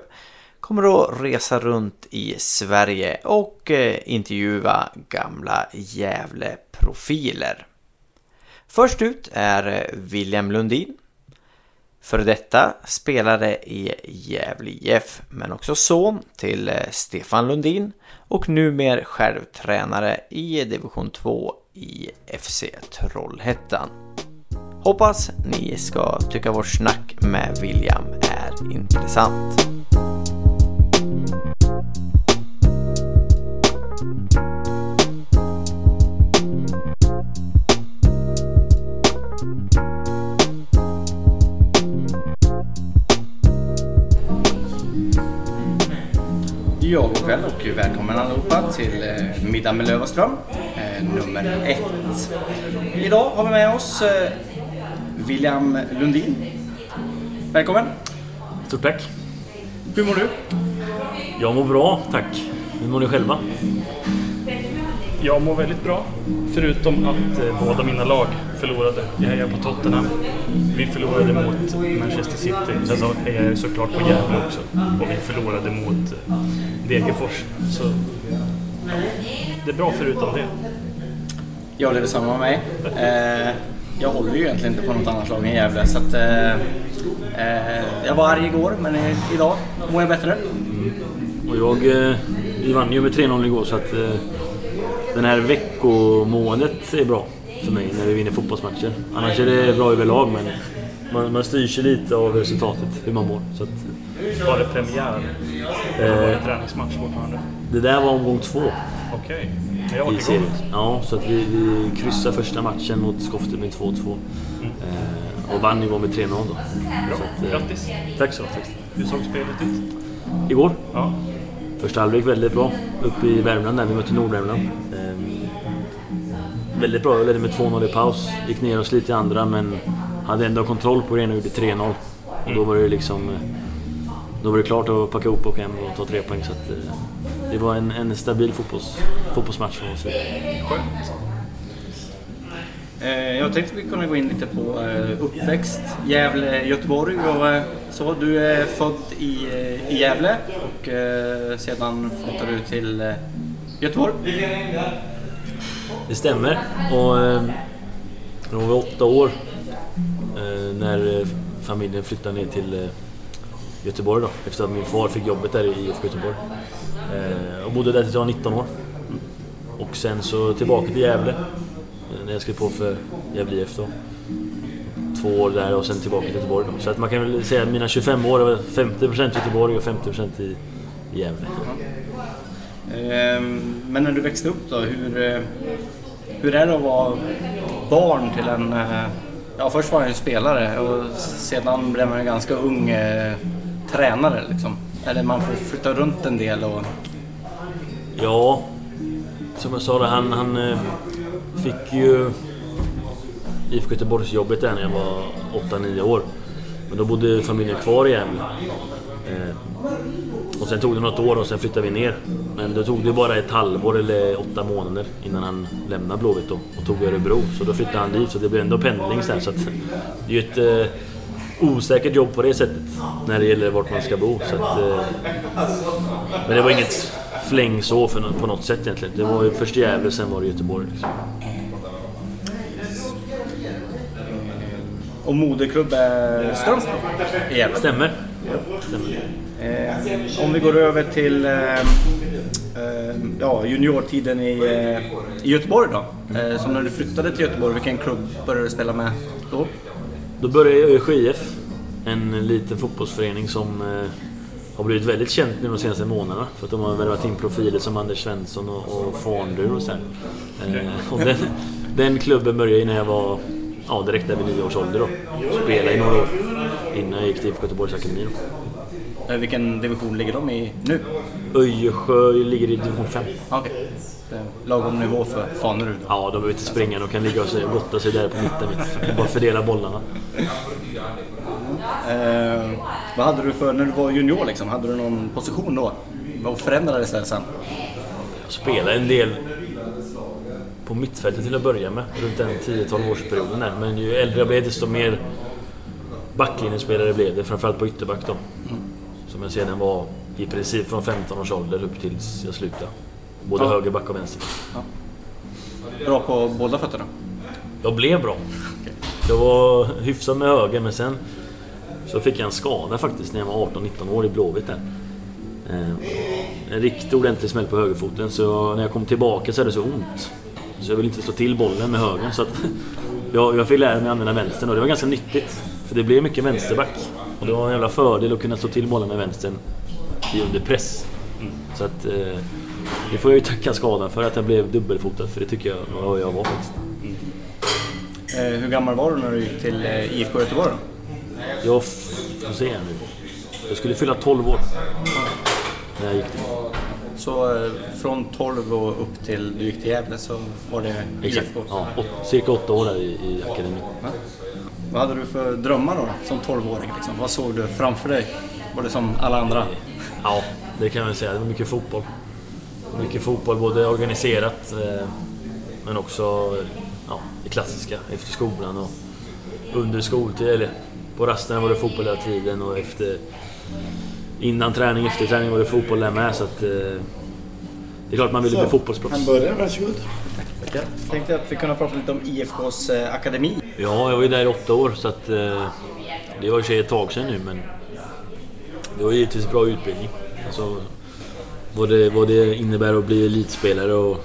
kommer att resa runt i Sverige och eh, intervjua gamla Gävle-profiler. Först ut är eh, William Lundin för detta spelare i Gävle IF, men också son till eh, Stefan Lundin och numera själv tränare i division 2 i FC Trollhättan. Hoppas ni ska tycka vårt snack med William är intressant. Ja, god kväll och välkommen allihopa till eh, Middag med Lövaström eh, nummer ett. Idag har vi med oss eh, William Lundin. Välkommen! Stort tack! Hur mår du? Jag mår bra, tack. Hur mår ni själva? Jag mår väldigt bra. Förutom att eh, båda mina lag förlorade. Jag hejar på Tottenham. Vi förlorade mot Manchester City. Sen så hejar jag såklart på Gävle också. Och vi förlorade mot eh, Degerfors. Så ja, det är bra förutom det. Ja, det är detsamma med mig. Eh, jag håller ju egentligen inte på något annat lag än Gävle så att eh, eh, jag var arg igår men idag mår jag bättre. Och jag... Eh, vi vann ju med 3-0 igår så att... Eh, den här veckomåendet är bra för mig när vi vinner fotbollsmatcher. Annars är det bra överlag men man, man styrs ju lite av resultatet, hur man mår. Så att, Var det premiär? Eller var det träningsmatch fortfarande? det där var omgång två Okej. Jag i serien. Ja, så att vi, vi kryssade första matchen mot Skofte med 2-2. Eh, och vann igår med 3-0 då. Bra. Så att, eh, Grattis! Tack så mycket. Hur såg spelet ut? Igår Ja. Första halvlek väldigt bra. Uppe i Värmland där vi mötte Nordvärmland. Ehm, väldigt bra. Jag ledde med 2-0 i paus. Gick ner oss lite i andra men hade ändå kontroll på det och gjorde 3-0. Och då var det liksom... eh, Då var det klart att packa ihop och åka hem och ta tre poäng. Så att, eh, det var en, en stabil fotbolls, fotbollsmatch från oss. Skönt. Eh, jag tänkte vi kunde gå in lite på eh, uppväxt, Gävle, Göteborg och eh, så. Du är född i, i Gävle och sedan flyttade du till Göteborg. Det stämmer. Och när hon var åtta år när familjen flyttade ner till Göteborg då. Efter att min far fick jobbet där i IFK Göteborg. Eh, och bodde där tills jag var 19 år. Och sen så tillbaka till Gävle. Eh, när jag skrev på för Gävle IF då. Två år där och sen tillbaka till Göteborg då. Så att man kan väl säga att mina 25 år var 50% Göteborg och 50% i, i Gävle. Ehm, men när du växte upp då, hur, eh, hur är det att vara barn till en... Eh, ja, först var jag ju spelare och sedan blev man en ganska ung eh, tränare liksom. Eller man får flytta runt en del och... Ja, som jag sa, det, han, han eh, fick ju IFK Göteborgsjobbet där när jag var 8-9 år. Men då bodde familjen kvar i Gävle. Eh, och sen tog det något år och sen flyttade vi ner. Men då tog det bara ett halvår eller åtta månader innan han lämnade Blåvitt då, och tog Örebro. Så då flyttade han dit, så det blev ändå pendling sen. Så att, det är ju ett eh, osäkert jobb på det sättet när det gäller vart man ska bo. Så att, eh, men det var inget fläng så för, på något sätt egentligen. Det var ju först Gävle, sen var det Göteborg. Liksom. Och moderklubb är Strömstad Gävle. Stämmer. Stämmer. Eh, om vi går över till eh, eh, ja, juniortiden i, eh, i Göteborg då. Eh, som när du flyttade till Göteborg, vilken klubb började du spela med då? Då började jag i ÖIF, en liten fotbollsförening som eh, har blivit väldigt känt nu de senaste månaderna. För att de har värvat in profiler som Anders Svensson och, och Farndur och så. Eh, och den, den klubben började jag när jag var ja, direkt över nio års ålder då. Spelade i några år. Innan jag gick till IFK Göteborgs Akademi. Eh, Vilken division ligger de i nu? Öjersjö ligger i division 5. Okej. Det är Lagom nivå för Fanerud. Ja, de behöver inte springa. De kan ligga och gotta sig där på mitten. Bara fördela bollarna. Eh, vad hade du för, när du var junior liksom, hade du någon position då? Vad förändrades det sen? Jag spelade en del på mittfältet till att börja med. Runt den 10-12 årsperioden där. Men ju äldre jag blev desto mer backlinjespelare blev det. Framförallt på ytterback då. Som jag sedan var i princip från 15 års ålder upp tills jag slutade. Både Ja. höger back och vänster. Bra på båda fötterna? Jag blev bra. Jag var hyfsad med höger men sen så fick jag en skada faktiskt när jag var 18-19 år i Blåvitt där. Eh, en riktigt ordentlig smäll på högerfoten så när jag kom tillbaka så hade det så ont. Så jag ville inte slå till bollen med högern så att jag, jag fick lära mig att använda vänstern och det var ganska nyttigt. För det blev mycket vänsterback. Och det var en jävla fördel att kunna slå till bollen med vänstern i under press. Så att eh, det får jag ju tacka skadan för att jag blev dubbelfotad för det tycker jag var jag var faktiskt. Eh, hur gammal var du när du gick till IFK Göteborg då? Jag får se nu. Jag skulle fylla 12 år. När jag gick dit. Så eh, från 12 och upp till du gick till Gävle så var det Exakt. IFK? Ja, åt, cirka 8 år där i, i akademin. Ja. Vad hade du för drömmar då som 12-åring? Liksom? Vad såg du framför dig? Var det som alla andra? Ja, det kan jag väl säga. Det var mycket fotboll. Mycket fotboll, både organiserat eh, men också ja, det klassiska efter skolan och under skoltid. Eller på rasterna var det fotboll hela tiden och efter innan träning, efter träning var det fotboll där med. Så att, eh, det är klart man ville bli fotbollsproffs. Hamburgare, varsågod. Jag tänkte att vi kunde prata lite om IFKs eh, akademi. Ja, jag var ju där i åtta år så att eh, det var i och för sig ett tag sedan nu men det var givetvis bra utbildning. Alltså, vad, det, vad det innebär att bli elitspelare och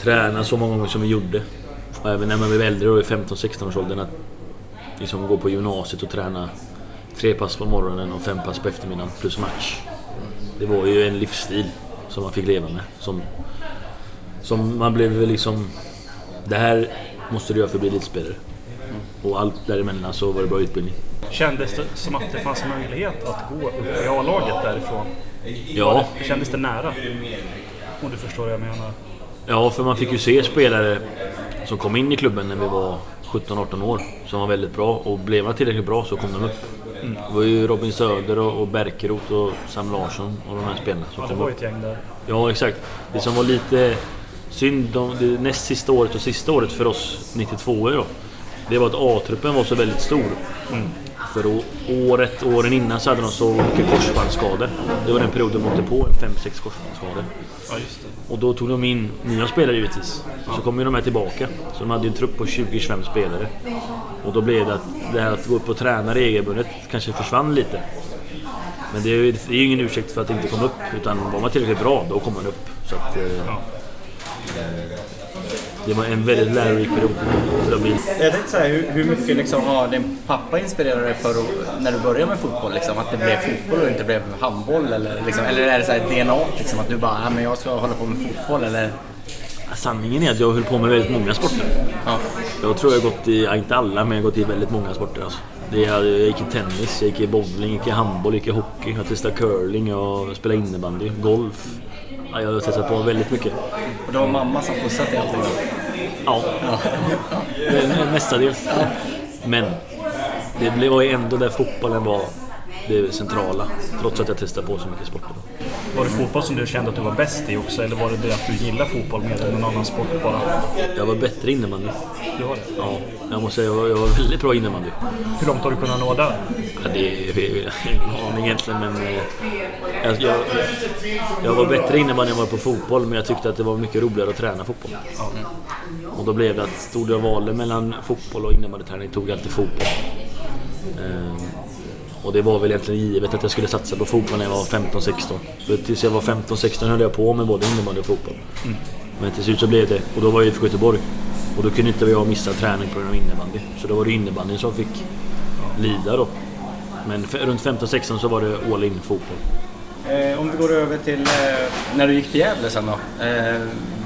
träna så många gånger som vi gjorde. Och även när man blev äldre och i 15-16 års åldern att liksom gå på gymnasiet och träna tre pass på morgonen och fem pass på eftermiddagen plus match. Det var ju en livsstil som man fick leva med. Som, som man blev liksom... Det här måste du göra för att bli elitspelare. Och allt däremellan så var det bra utbildning. Kändes det som att det fanns möjlighet att gå upp i A-laget därifrån? Ja, Kändes det nära? Om du förstår vad jag menar. ja, för man fick ju se spelare som kom in i klubben när vi var 17-18 år som var väldigt bra och blev man tillräckligt bra så kom de upp. Det var ju Robin Söder och, och Bärkeroth och Sam Larsson och de här spelarna som Ja, det kom var upp. ett gäng där. Ja, exakt. Det som var lite synd de, det näst sista året och sista året för oss 92 då. Det var att A-truppen var så väldigt stor. För året, åren innan så hade de så mycket korsbandsskador. Det var den perioden de åkte på 5-6 korsbandsskador. Ja. Och då tog de in nya spelare givetvis. Och så kom ju de här tillbaka. Så de hade en trupp på 20-25 spelare. Och då blev det att det här att gå upp och träna regelbundet kanske försvann lite. Men det är ju det är ju ingen ursäkt för att inte komma upp. Utan var man tillräckligt bra, då kom man upp. Så att, eh, det var en väldigt lärorik period. För bli, Jag tänkte så här, hur, hur mycket liksom har din pappa inspirerat dig för att, när du började med fotboll? Liksom, att det blev fotboll och inte blev handboll? Eller, liksom, eller är det så här DNA? Liksom, att du bara, ah, men jag ska hålla på med fotboll? Eller? sanningen är att jag höll på med väldigt många sporter. Ja. Jag tror jag har gått i, inte alla, men jag har gått i väldigt många sporter. Alltså. Det är, jag gick i tennis, jag gick i bowling, jag gick i handboll, jag gick i hockey, jag testade curling, jag spelade innebandy, golf. Ja, jag har testat på väldigt mycket. Och det var mamma som till allting? Ja, Men- mestadels. Men det var ju ändå där fotbollen var det centrala. Trots att jag testade på så mycket sporter. Var det fotboll som du kände att du var bäst i också? Eller var det det att du gillar fotboll mer än någon annan sport bara? Jag var bättre innebandy. Du har det? Ja, jag måste säga jag var, jag var väldigt bra innebandy. Hur långt har du kunnat nå där? Ja, det är ingen aning egentligen men eh, jag, jag, jag var bättre innebandy än jag var på fotboll men jag tyckte att det var mycket roligare att träna fotboll. Och då blev det att stod jag valde mellan fotboll och innebandyträning tog jag alltid fotboll. Ehm, och det var väl egentligen givet att jag skulle satsa på fotboll när jag var 15-16. För tills jag var 15-16 höll jag på med både innebandy och fotboll. Men till slut så blev det, och då var jag i IFK Göteborg. Och då kunde inte jag missa träning på grund av innebandy. Så då var det innebandyn som fick lida då. Men för, runt 15-16 så var det all in fotboll. Eh, om vi går över till eh, när du gick till Gävle sen då. Eh,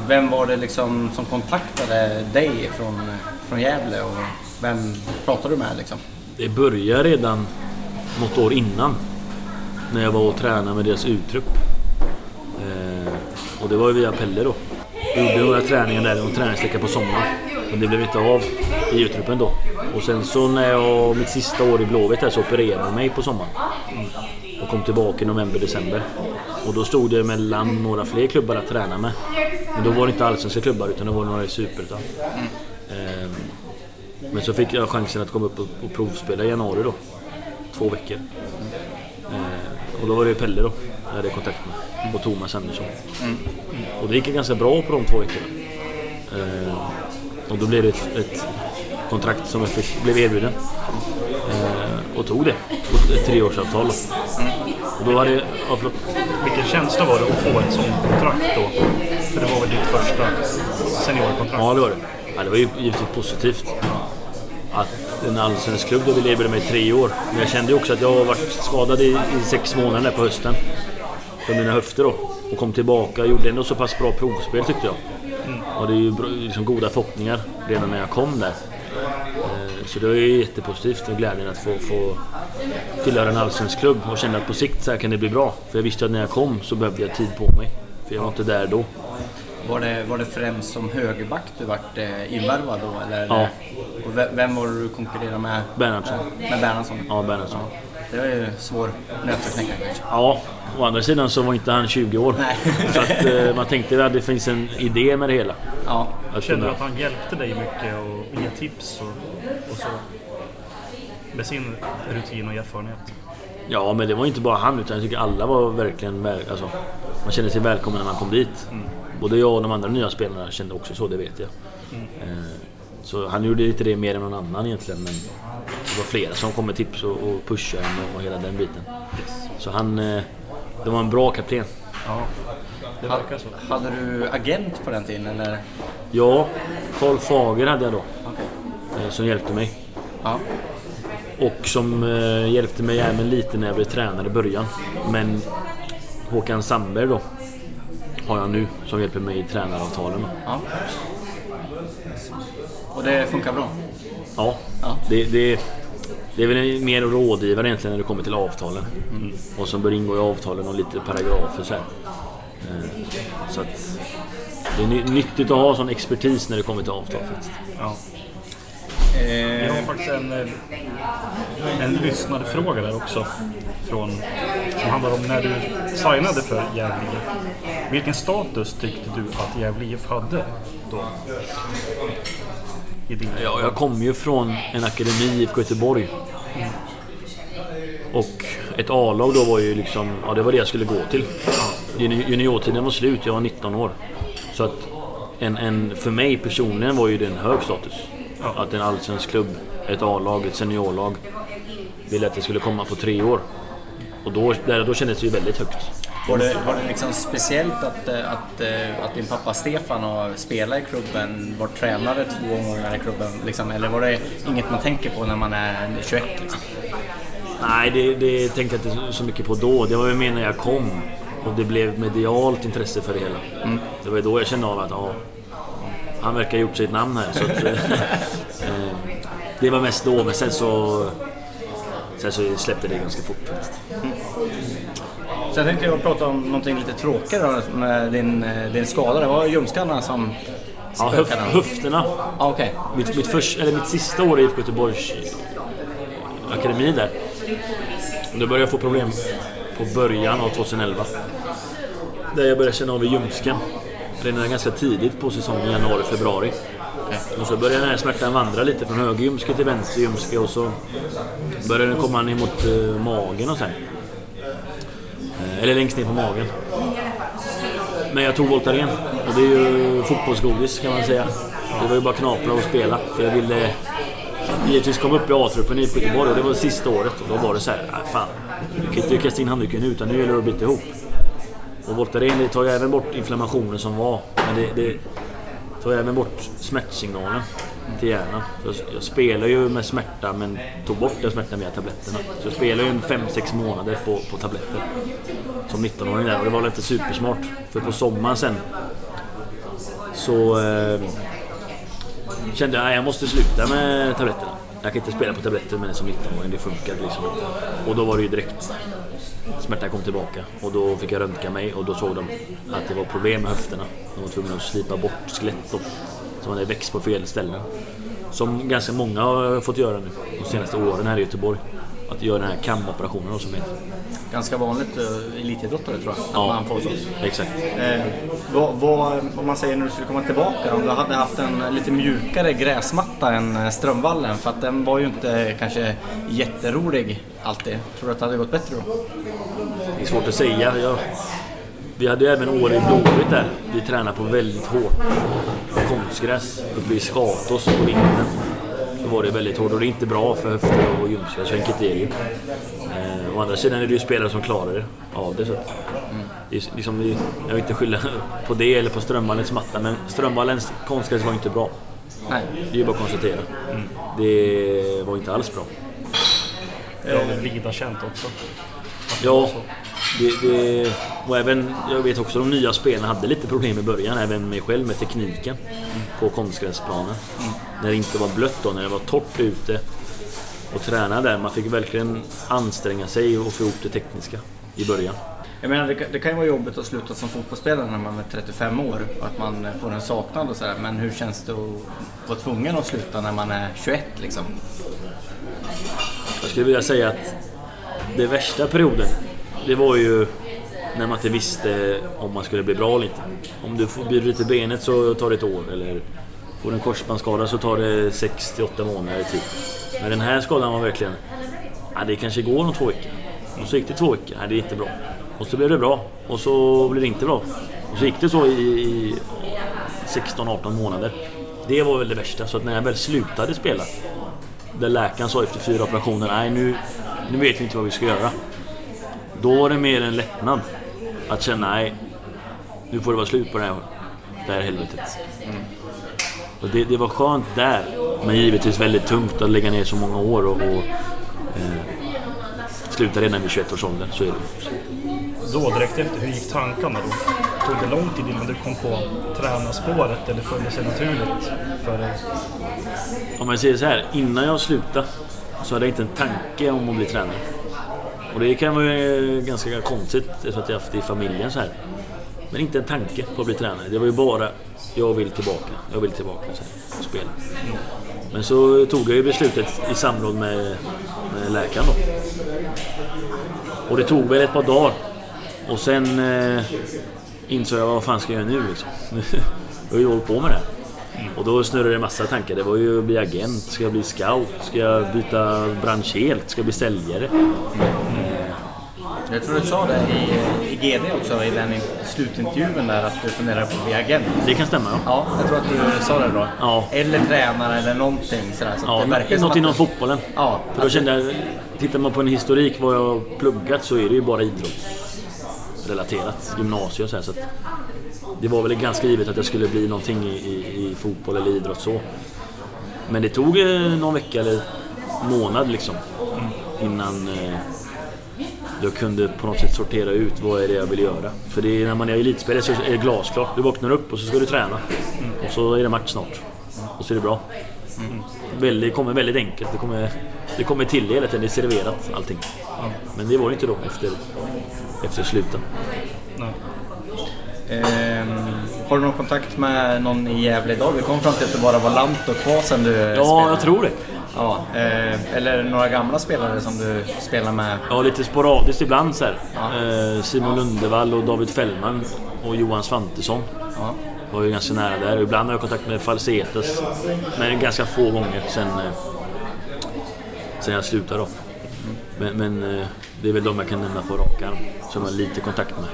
vem var det liksom som kontaktade dig från, från Gävle och vem pratade du med liksom? Det började redan något år innan. När jag var och tränade med deras uttrupp. Eh, och det var ju via Pelle då. Jag gjorde några träningar där, någon träningsvecka på sommaren. Men det blev inte av i uttruppen då. Och sen så när jag, mitt sista år i Blåvitt här så opererade de mig på sommaren. Och kom tillbaka i november, december. Och då stod det mellan några fler klubbar att träna med. Men då var det inte allsvenska klubbar utan det var några i Superettan. Eh, Men så fick jag chansen att komma upp och provspela i januari då. Två veckor. Ehm, Och då var det Pelle då jag hade kontakt med. Och Thomas Andersson. Och det gick ganska bra på de två veckorna. Ehm, Och då blev det ett, ett kontrakt som jag fick, blev erbjuden. Ehm, Och tog det. Och Ett treårsavtal. då. Och då hade jag... Ja, förlåt. Vilken känsla var det att få ett sånt kontrakt då? För det var väl ditt första seniorkontrakt? Ja, det var det. Ja, det var ju givetvis positivt. Att en allsvensk klubb ville erbjuda mig tre år. Men jag kände ju också att jag har varit skadad i, i sex månader på hösten. För mina höfter då. Och kom tillbaka och gjorde ändå så pass bra provspel tyckte jag. Och det är ju liksom goda förhoppningar redan när jag kom där. Eh, Så det var ju jättepositivt och glädjen att få, få tillhöra en allsvensk klubb och känna att på sikt så här kan det bli bra. För jag visste att när jag kom så behövde jag tid på mig. För jag var inte där då. Var det, var det främst som högerback du vart eh, invärvad då? Eller? Ja. Vem var det du konkurrerade med? Bernhardsson. Med Bernhardsson? Ja, Bernhardsson. Det var ju svår nöt att knäcka kanske. Ja, å andra sidan så var inte han 20 år. Nej. Så att eh, man tänkte att det finns en idé med det hela. Ja. Att Kände du att han hjälpte dig mycket och ge tips och, och så? Med sin rutin och erfarenhet? ja, men det var inte bara han utan jag tycker alla var verkligen väl, alltså, Man kände sig välkommen när man kom dit. Både jag och de andra nya spelarna kände också så, det vet jag. Eh, så han gjorde inte det mer än någon annan egentligen. Men det var flera som kom med tips och, och pushade och, och hela den biten. Så han... Eh, det var en bra kapten. Ja, det verkar så. Hade du agent på den tiden eller? Ja, Karl Fager hade jag då. Eh, som hjälpte mig. Ja. Och som eh, hjälpte mig även lite när jag blev tränare i början. Men Håkan Sandberg då har jag nu som hjälper mig i tränaravtalen. ja. Och det funkar bra? Ja, Ja. Det, det, det är väl mer rådgivare egentligen när det kommer till avtalen. Vad som bör ingå i avtalen och lite paragrafer så här. Eh, Så att det är ny- nyttigt att ha sån expertis när det kommer till avtal faktiskt. Ja. Vi har faktiskt en, eh, en lyssnarfråga där också. Från, som handlar om när du signade för Gävle IF. Vilken status tyckte du att Gävle IF hade då? Din Ja, jag kom ju från en akademi i Göteborg. Och ett A-lag då var ju liksom, ja det var det jag skulle gå till. Juni- Juniortiden var slut, jag var 19 år. Så att en, en, för mig personligen var ju det en hög status. Att en allsvensk klubb, ett A-lag, ett seniorlag ville att jag skulle komma på tre år. Och då, då kändes det ju väldigt högt. Var det, var det liksom speciellt att, eh, att, eh, att din pappa Stefan har spelat i klubben, var tränare två gånger i klubben? Liksom, eller var det inget man tänker på när man är 21? Liksom? Nej, det, det tänkte jag inte så mycket på då. Det var ju mer när jag kom. Och det blev medialt intresse för det hela. Det var ju då jag kände av att ja, han verkar ha gjort sig ett namn här. Så att, eh, det var mest då, men sen så, sen så släppte det ganska fort. Faktiskt. Sen tänkte jag prata om någonting lite tråkigare med din, eh, din skada. Det var ljumskarna som Ja, höf, höfterna. Ja, okej. Mitt, mitt, först, eller mitt sista år i IFK Göteborgs akademi där. Då började jag få problem på början av 2011. Där jag började känna av i ljumsken. Redan ganska tidigt på säsongen, januari, februari. Och så började den här smärtan vandra lite från höger ljumske till vänster ljumske och så började den komma ner mot eh, magen och sen. Eh, eller längst ner på magen. Men jag tog Voltaren och det är ju fotbollsgodis kan man säga. Det var ju bara knapra och spela. För jag ville givetvis komma upp i A-truppen i Göteborg och det var sista året. Och då var det så här, nej fan. Du kan inte kasta in handduken nu utan nu gäller det att bita ihop. Och Voltaren det tar ju även bort inflammationen som var. Men det, det tar ju även bort smärtsignalen till hjärnan. Jag, jag spelar ju med smärta men tog bort den smärtan via tabletterna. Så jag spelar ju en 5-6 månader på, på tabletter. Som 19-åring där och det var lite supersmart. För på sommaren sen så eh, kände jag att jag måste sluta med tabletterna. Jag kan inte spela på tabletter men som 19-åring, det funkar liksom inte. Och då var det ju direkt smärtan kom tillbaka och då fick jag röntga mig och då såg de att det var problem med höfterna. De var tvungna att slipa bort skelett som hade växt på fel ställen. Som ganska många har fått göra nu de senaste åren här i Göteborg. Att göra den här kamoperationen som heter. Ganska vanligt uh, elitidrottare tror jag. Att Ja, man får så. exakt. Eh, vad, vad, om man säger när du skulle komma tillbaka om du hade haft en lite mjukare gräsmatta än eh, Strömvallen för att den var ju inte kanske jätterolig alltid. Tror du att det hade gått bättre då? Det är svårt att säga. Jag, vi hade ju även år i Blåvitt där. Vi tränade på väldigt hårt konstgräs uppe i Skatås på vintern. Så var det väldigt hårt och det är inte bra för höfter och ljumskar. Så enkelt är det ju. Eh, å andra sidan är det ju spelare som klarar det av det. Så att, det är, liksom, jag vill inte skylla på det eller på Strömvallens matta men Strömvallens konstgräs var inte bra. Nej. Det är ju bara att konstatera. Det var inte alls bra. Ja, det är vida känt också. Ja, det, det, och även, jag vet också de nya spelarna hade lite problem i början, även mig själv med tekniken på konstgräsplanen. När det inte var blött då, när det var torrt ute och träna där. Man fick verkligen anstränga sig och få ihop det tekniska i början. Jag menar, det, det kan ju vara jobbigt att sluta som fotbollsspelare när man är 35 år och att man får en saknad och sådär. Men hur känns det att vara tvungen att sluta när man är 21 liksom? Jag skulle vilja säga att det värsta perioden, det var ju när man inte visste om man skulle bli bra eller inte. Om du bryter benet så tar det ett år eller får du en korsbandsskada så tar det 6-8 månader tid. Men den här skadan var verkligen, ja, det kanske går om två veckor. Och så gick det två veckor, ja, det är inte bra. Och så blev det bra och så blev det inte bra. Och så gick det så i, i 16-18 månader. Det var väl det värsta. Så att när jag väl slutade spela där läkaren sa efter fyra operationer, nej nu, nu vet vi inte vad vi ska göra. Då var det mer en lättnad. Att känna, nej nu får det vara slut på det här, det här helvetet. Och det, det var skönt där. Men givetvis väldigt tungt att lägga ner så många år och, och eh, sluta redan vid 21 års ålder. Så är det. Då direkt efter, hur gick tankarna då? Tog det lång tid innan du kom på tränarspåret eller föll det sig naturligt för dig? Om jag säger så här, innan jag slutade så hade jag inte en tanke om att bli tränare. Och det kan vara eh, ganska konstigt eftersom att jag haft det i familjen så här. Men inte en tanke på att bli tränare. Det var ju bara, jag vill tillbaka, jag vill tillbaka så här, och spela. Men så tog jag ju beslutet i samråd med, med läkaren då. Och det tog väl ett par dagar. Och sen eh, insåg jag vad fan ska jag göra nu liksom. jag har ju hållit på med det här. Och då snurrade det massa tankar. Det var ju att bli agent, ska jag bli scout, ska jag byta bransch helt, ska jag bli säljare? Jag tror du sa det i, i GD också, i den slutintervjun där, att du funderar på att bli agent. Det kan stämma ja. Ja, jag tror att du sa det då. Ja. Eller tränare eller någonting sådär. Så Ja, det verkar något inom fotbollen. Ja, För då kände jag, tittar man på en historik vad jag har pluggat så är det ju bara idrott relaterat, gymnasium så här. Så att det var väl ganska givet att jag skulle bli någonting i, i, i fotboll eller idrott så. Men det tog eh, någon vecka eller månad liksom innan eh, jag kunde på något sätt sortera ut vad är det jag vill göra. För det är, när man är elitspelare så är det glasklart. Du vaknar upp och så ska du träna. Och så är det match snart. Och så är det bra. Väldigt, det kommer väldigt enkelt. Det kommer, det kommer till hela tiden. Det är serverat allting. Men det var det inte då efter, efter slutet. Ehm, har du någon kontakt med någon i Gävle idag? Vi kom fram till att det bara var Lant och kvar sen du Ja, jag tror det. Ja, eh, eller några gamla spelare som du spelar med? Ja, lite sporadiskt ibland så. Ja. Eh, Simon Lundevall och David Fällman och Johan Svantesson. Ja. Var ju ganska nära där. Ibland har jag kontakt med Falsetas. Men ganska få gånger sen, eh, sen jag slutade då. Men, men eh, det är väl de jag kan nämna på rak arm. Som jag har lite kontakt med.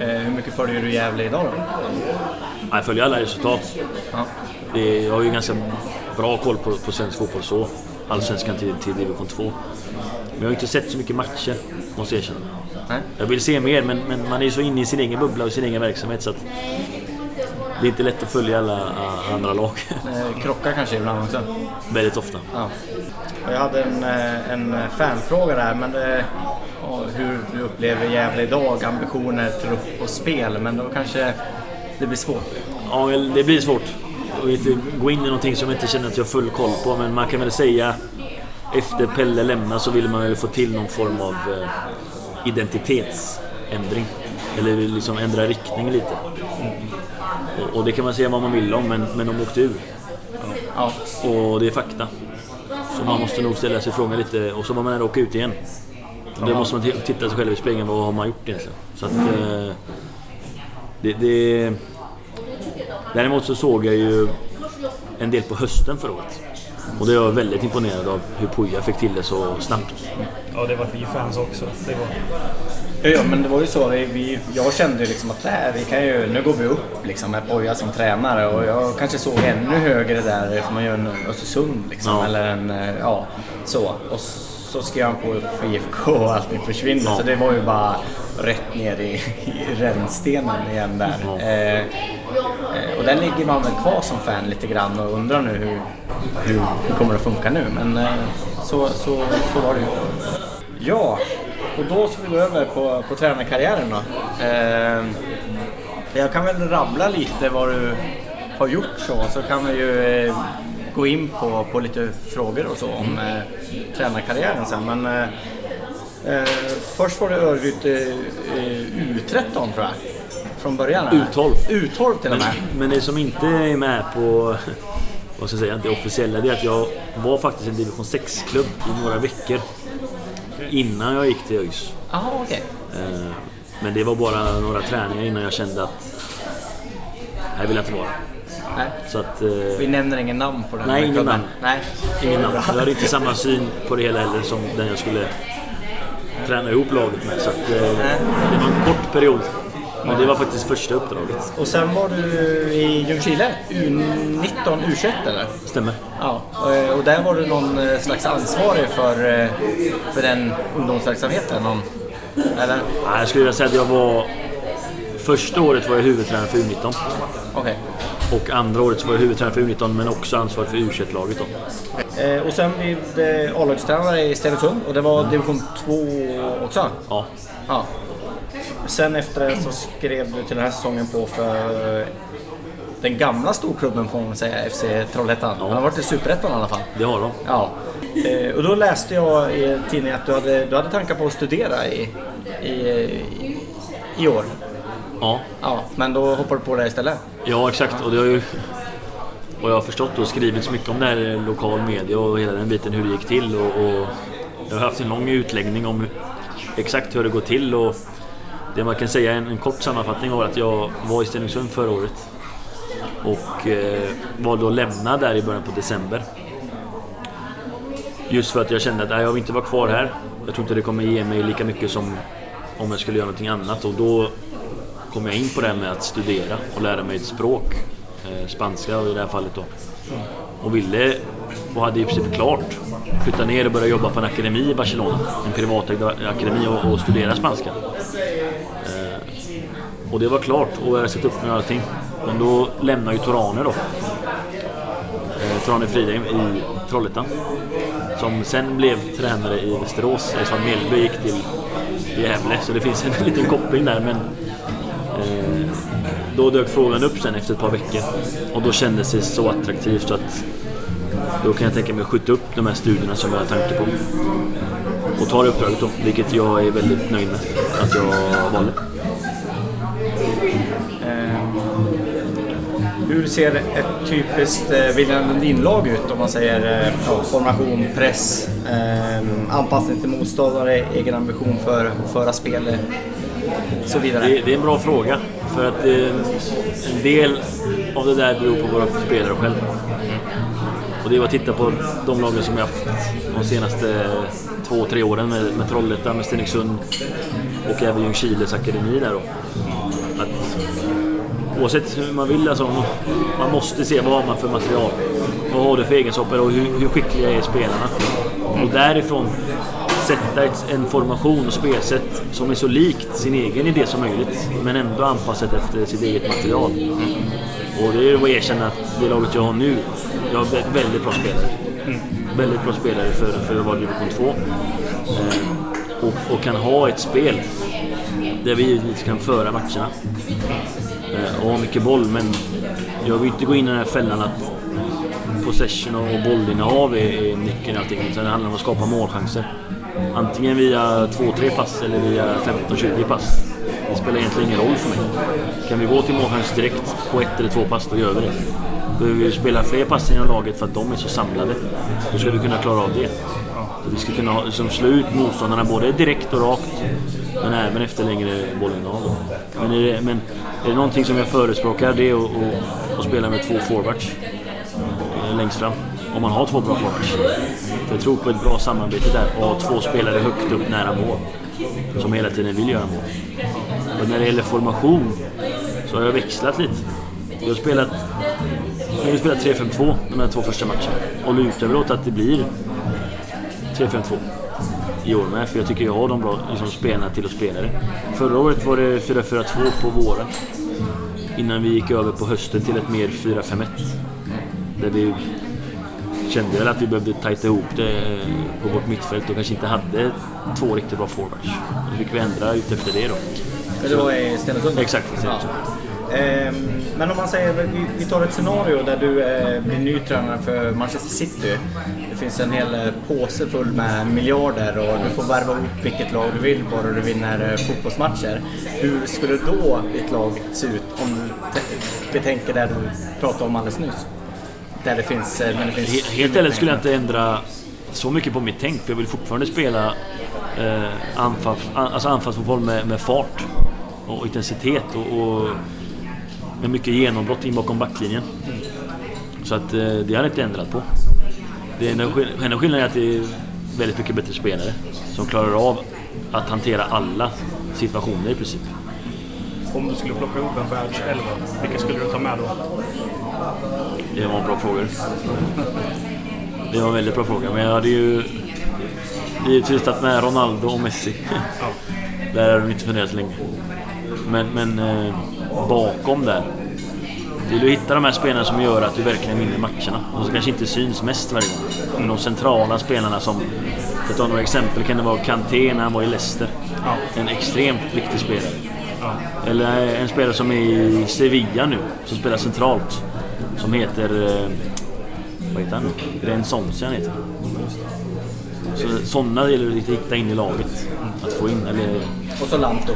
Eh, hur mycket följer du Gävle idag då? Jag följer alla resultat. Ja. Det, jag har ju ganska bra koll på, på svensk fotboll så. Allsvenskan till, till division 2. Men jag har inte sett så mycket matcher, måste jag erkänna. Nej. Jag vill se mer, men, men man är ju så inne i sin egen bubbla och sin egen verksamhet så att det är inte lätt att följa alla ah, andra lag. Eh, krockar kanske ibland också? Väldigt ofta. Ja. Jag hade en, en fanfråga där, men det, hur du upplever Gävle idag, ambitioner, trupp och spel. Men då kanske det blir svårt. Ja, det blir svårt. och inte gå in i någonting som jag inte känner att jag har full koll på. Men man kan väl säga efter Pelle lämnade så ville man väl få till någon form av eh, identitetsändring. Eller liksom ändra riktning lite. Och, det kan man säga vad man vill om, men, men de åkte ur. Ja. Och det är fakta. Så man måste nog ställa sig frågan lite och så var man nära att åka ut igen. Då måste man titta sig själv i spegeln. Vad har man gjort egentligen? Så att... Eh, det, det... Däremot så såg jag ju en del på hösten förra året. Och det var jag väldigt imponerad av hur Puja fick till det så snabbt. Ja, det var vi fans också. Det var... Ja, ja, men det var ju så. Vi, vi, jag kände ju liksom att här, vi kan ju, nu går vi upp liksom, med Poja som tränare och jag kanske såg ännu högre där som man gör en Östersund liksom, Ja. eller en, eh, ja, så. Och så skrev han på för IFK och allting försvinner. Ja. Så det var ju bara rätt ner i, i rännstenen igen där. Ja. Eh, eh, och där ligger man väl kvar som fan lite grann och undrar nu hur, hur, hur kommer det att funka nu. Men eh, så, så, så var det ju. Ja, och då ska vi gå över på, på tränarkarriären då. Eh, jag kan väl rabbla lite vad du har gjort så, så kan vi ju eh, gå in på, på lite frågor och så om eh, tränarkarriären sen. Men eh, eh, först var det Örgryte eh, U13 tror jag. Från början. här. U12. U12 till och med. men det som inte är med på vad ska jag säga, det officiella det är att jag var faktiskt en division 6-klubb i några veckor innan jag gick till ÖIS. Jaha, okej. Eh, Men det var bara några träningar innan jag kände att här vill jag inte vara. Nej. Så att, eh, Vi nämner ingen namn på den Nej, här ingen klubben. namn. Nej, ingen namn. Jag hade inte samma syn på det hela heller som den jag skulle träna ihop laget med. Så att, eh, det var en kort period. Men det var faktiskt första uppdraget. Och sen var du i Ljungskile, U19, U21 eller? Stämmer. Ja, och- och där var du någon eh, slags ansvarig för, eh, för den ungdomsverksamheten? Någon, eller? Ja, Jag skulle vilja säga att jag var... Första året var jag huvudtränare för U19. Okej. Och andra året var jag huvudtränare för U19 men också ansvarig för U21-laget då. Eh, och sen blev det A-lagstränare i Stenungsund och det var division 2 också? Ja. Ja. Sen efter det så skrev du till den här säsongen på för den gamla storklubben får man säga, FC Trollhättan. Han har varit i Superettan i alla fall. Det har de. Ja. Eh, och då läste jag i tidningen att du hade, du hade tankar på att studera i, i, i år. Ja. Ja, men då hoppar du på det istället. Ja, exakt. Och det har ju... Vad jag har förstått och skrivits mycket om det här i lokal media och hela den biten hur det gick till. Och, och jag har haft en lång utläggning om exakt hur det går till. Och det man kan säga, en, en kort sammanfattning var att jag var i Stenungsund förra året. Och eh, var då lämnad där i början på december. Just för att jag kände att nej, jag vill inte vara kvar här. Jag tror inte det kommer ge mig lika mycket som om jag skulle göra någonting annat. Och då kom jag in på det här med att studera och lära mig ett språk. Eh, spanska i det här fallet då. Och ville, och hade i princip klart, flytta ner och börja jobba på en akademi i Barcelona. En privatägd akademi och, och studera spanska. Eh, och det var klart och jag hade sett upp med allting. Men då lämnade ju Torane då. Eh, Torane Fridheim i Trollhättan. Som sen blev tränare i Västerås eftersom Mellby gick till Gävle. Så det finns en liten koppling där. Men då dök frågan upp sen efter ett par veckor. Och då kändes det så attraktivt så att då kan jag tänka mig att skjuta upp de här studierna som jag har tanke på. Och ta det uppdraget då, vilket jag är väldigt nöjd med att jag valde. Hur ser ett typiskt eh, William Lundin-lag ut om man säger eh, ja, formation, press, eh, anpassning till motståndare, egen ambition för att föra spel eh, så vidare? Det, det är en bra fråga. För att eh, en del av det där beror på våra spelare själva. Och det är att titta på de lagen som jag haft de senaste två, tre åren med, med Trollhättan, med Stenungsund och även Ljungskiles akademi där då. Att, oavsett hur man vill, alltså, man måste se vad har man för material. Vad har du för egenskaper och hur, hur skickliga är spelarna? Och därifrån sätta ett, en formation och spelsätt som är så likt sin egen idé som möjligt. Men ändå anpassat efter sitt eget material. Och det är att erkänna att det laget jag har nu, jag har vä- väldigt bra spelare. Väldigt bra spelare för, för att vara division 2. Eh, och, och kan ha ett spel där vi givetvis kan föra matcherna. eh, och har mycket boll. Men jag vill inte gå in i den här fällan att possession och bollinnehav är nyckeln allting. Utan det handlar om att skapa målchanser. Antingen via 2-3 pass eller via 15-20 pass. Det spelar egentligen ingen roll för mig. Kan vi gå till målchans direkt på ett eller två pass, då gör vi det. Behöver vi spela fler pass inom laget för att de är så samlade, då ska vi kunna klara av det. Så vi ska kunna liksom, slå ut motståndarna både direkt och rakt, men även efter längre bollinnehav. Men är, det, men är det någonting som jag förespråkar, det är att, att, att spela med två forwards eh, längst fram. Om man har två bra forwards. För jag tror på ett bra samarbete där och två spelare högt upp nära mål. Som hela tiden vill göra mål. Och när det gäller formation så har jag växlat lite. Jag har spelat, jag har spelat 3-5-2 de här två första matcherna. Och lutar väl åt att det blir 3-5-2 i år med. För jag tycker jag har de bra liksom, spelarna till att spela det. Förra året var det 4-4-2 på våren. Innan vi gick över på hösten till ett mer 4-5-1. Där vi kände väl att vi behövde tajta ihop det på vårt mittfält och kanske inte hade två riktigt bra forwards. Då fick vi ändra ut efter det då. Det var i Stenungsund? Exakt, Stenungsund. Ehm, Men om man säger, vi- tar ett scenario där du eh, blir ny tränare för Manchester City. Det finns en hel eh, påse full med miljarder och du får värva upp vilket lag du vill bara du vinner eh, fotbollsmatcher. Hur skulle då ditt lag se ut om du betänker det du pratade om alldeles nyss? Där det finns... Eh, men det finns helt, Helt ärligt skulle jag inte ändra så mycket på mitt tänk för jag vill fortfarande spela eh, anfall, an, alltså anfallsfotboll med, med fart och intensitet och, och med mycket genombrott in bakom backlinjen. Så att eh, det har jag inte ändrat på. Det enda enda skillnaden är att det är väldigt mycket bättre spelare som klarar av att hantera alla situationer i princip. Om du skulle plocka ihop en världselva, vilka skulle du ta med då? Det var en bra fråga. Det var en väldigt bra fråga, men jag hade ju givetvis tagit med Ronaldo och Messi. Där har de inte funderat så länge. Men, men eh, bakom där vill du hitta de här spelarna som gör att du verkligen vinner matcherna. Och som kanske inte syns mest varje gång. Men de centrala spelarna som, för att ta några exempel, kan det vara Kanté när han var i Leicester. En extremt viktig spelare. Eller en spelare som är i Sevilla nu, som spelar centralt. Som heter... eh, Vad heter han nu? Rensonsi han heter. Så sådana gäller det att hitta in i laget. Att få in, eller Och så Lanto.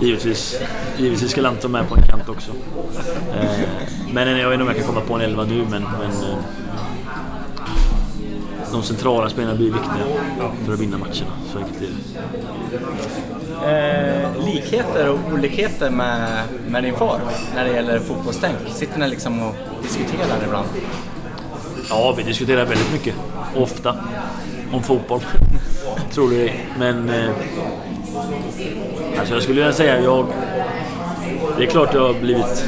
Givetvis, givetvis ska Lanto med på en kant också. Eh, men jag vet inte om jag kan komma på en elva nu, men, men eh, de centrala spelarna blir viktiga för att vinna matcherna. Så enkelt är det. Eh, likheter och olikheter med, med din far när det gäller fotbollstänk? Sitter ni liksom och diskuterar ibland? Ja, vi diskuterar väldigt mycket. Ofta. Om fotboll. Tror du Men... Eh, alltså jag skulle vilja säga jag... Det är klart jag har blivit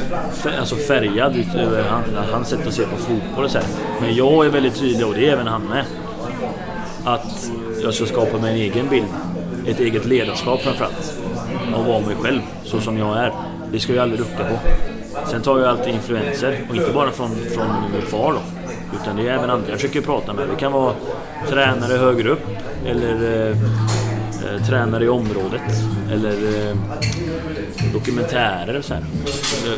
alltså färgad utöver han, hans sätt att se på fotboll och så här. Men jag är väldigt tydlig, och det är även han med. Att jag ska skapa mig en egen bild. Ett eget ledarskap framförallt. Och vara mig själv, så som jag är. Det ska jag aldrig rucka på. Sen tar jag alltid influenser, och inte bara från, från min far då. Utan det är även andra jag försöker prata med. Det kan vara tränare högre upp, eller eh, eh tränare i området, eller eh, dokumentärer och så här.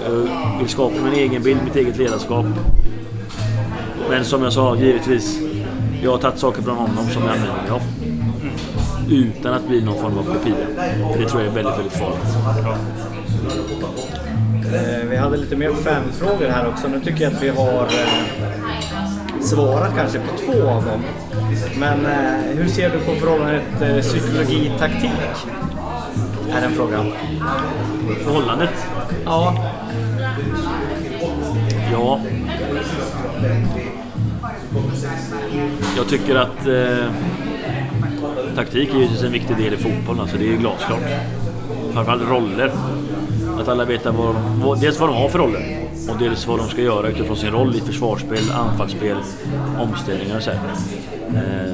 Jag vill skapa min egen bild, mitt eget ledarskap. Men som jag sa, givetvis. Jag har tagit saker från honom som jag använder mig av. Utan att bli någon form av kopia. För det tror jag är väldigt, väldigt farligt. Eh, vi hade lite mer fanfrågor här också. Nu tycker jag att vi har eh, svarat kanske på två av dem. Men eh, hur ser du på förhållandet psykologi-taktik? Är en fråga. Förhållandet? Ja. Ja. Jag tycker att taktik är givetvis en viktig del i fotboll. Alltså det är ju glasklart. Framförallt roller. Att alla vet vad de, vad, dels vad de har för roller och dels vad de ska göra utifrån sin roll i försvarsspel, anfallsspel, omställningar och så här. Eh,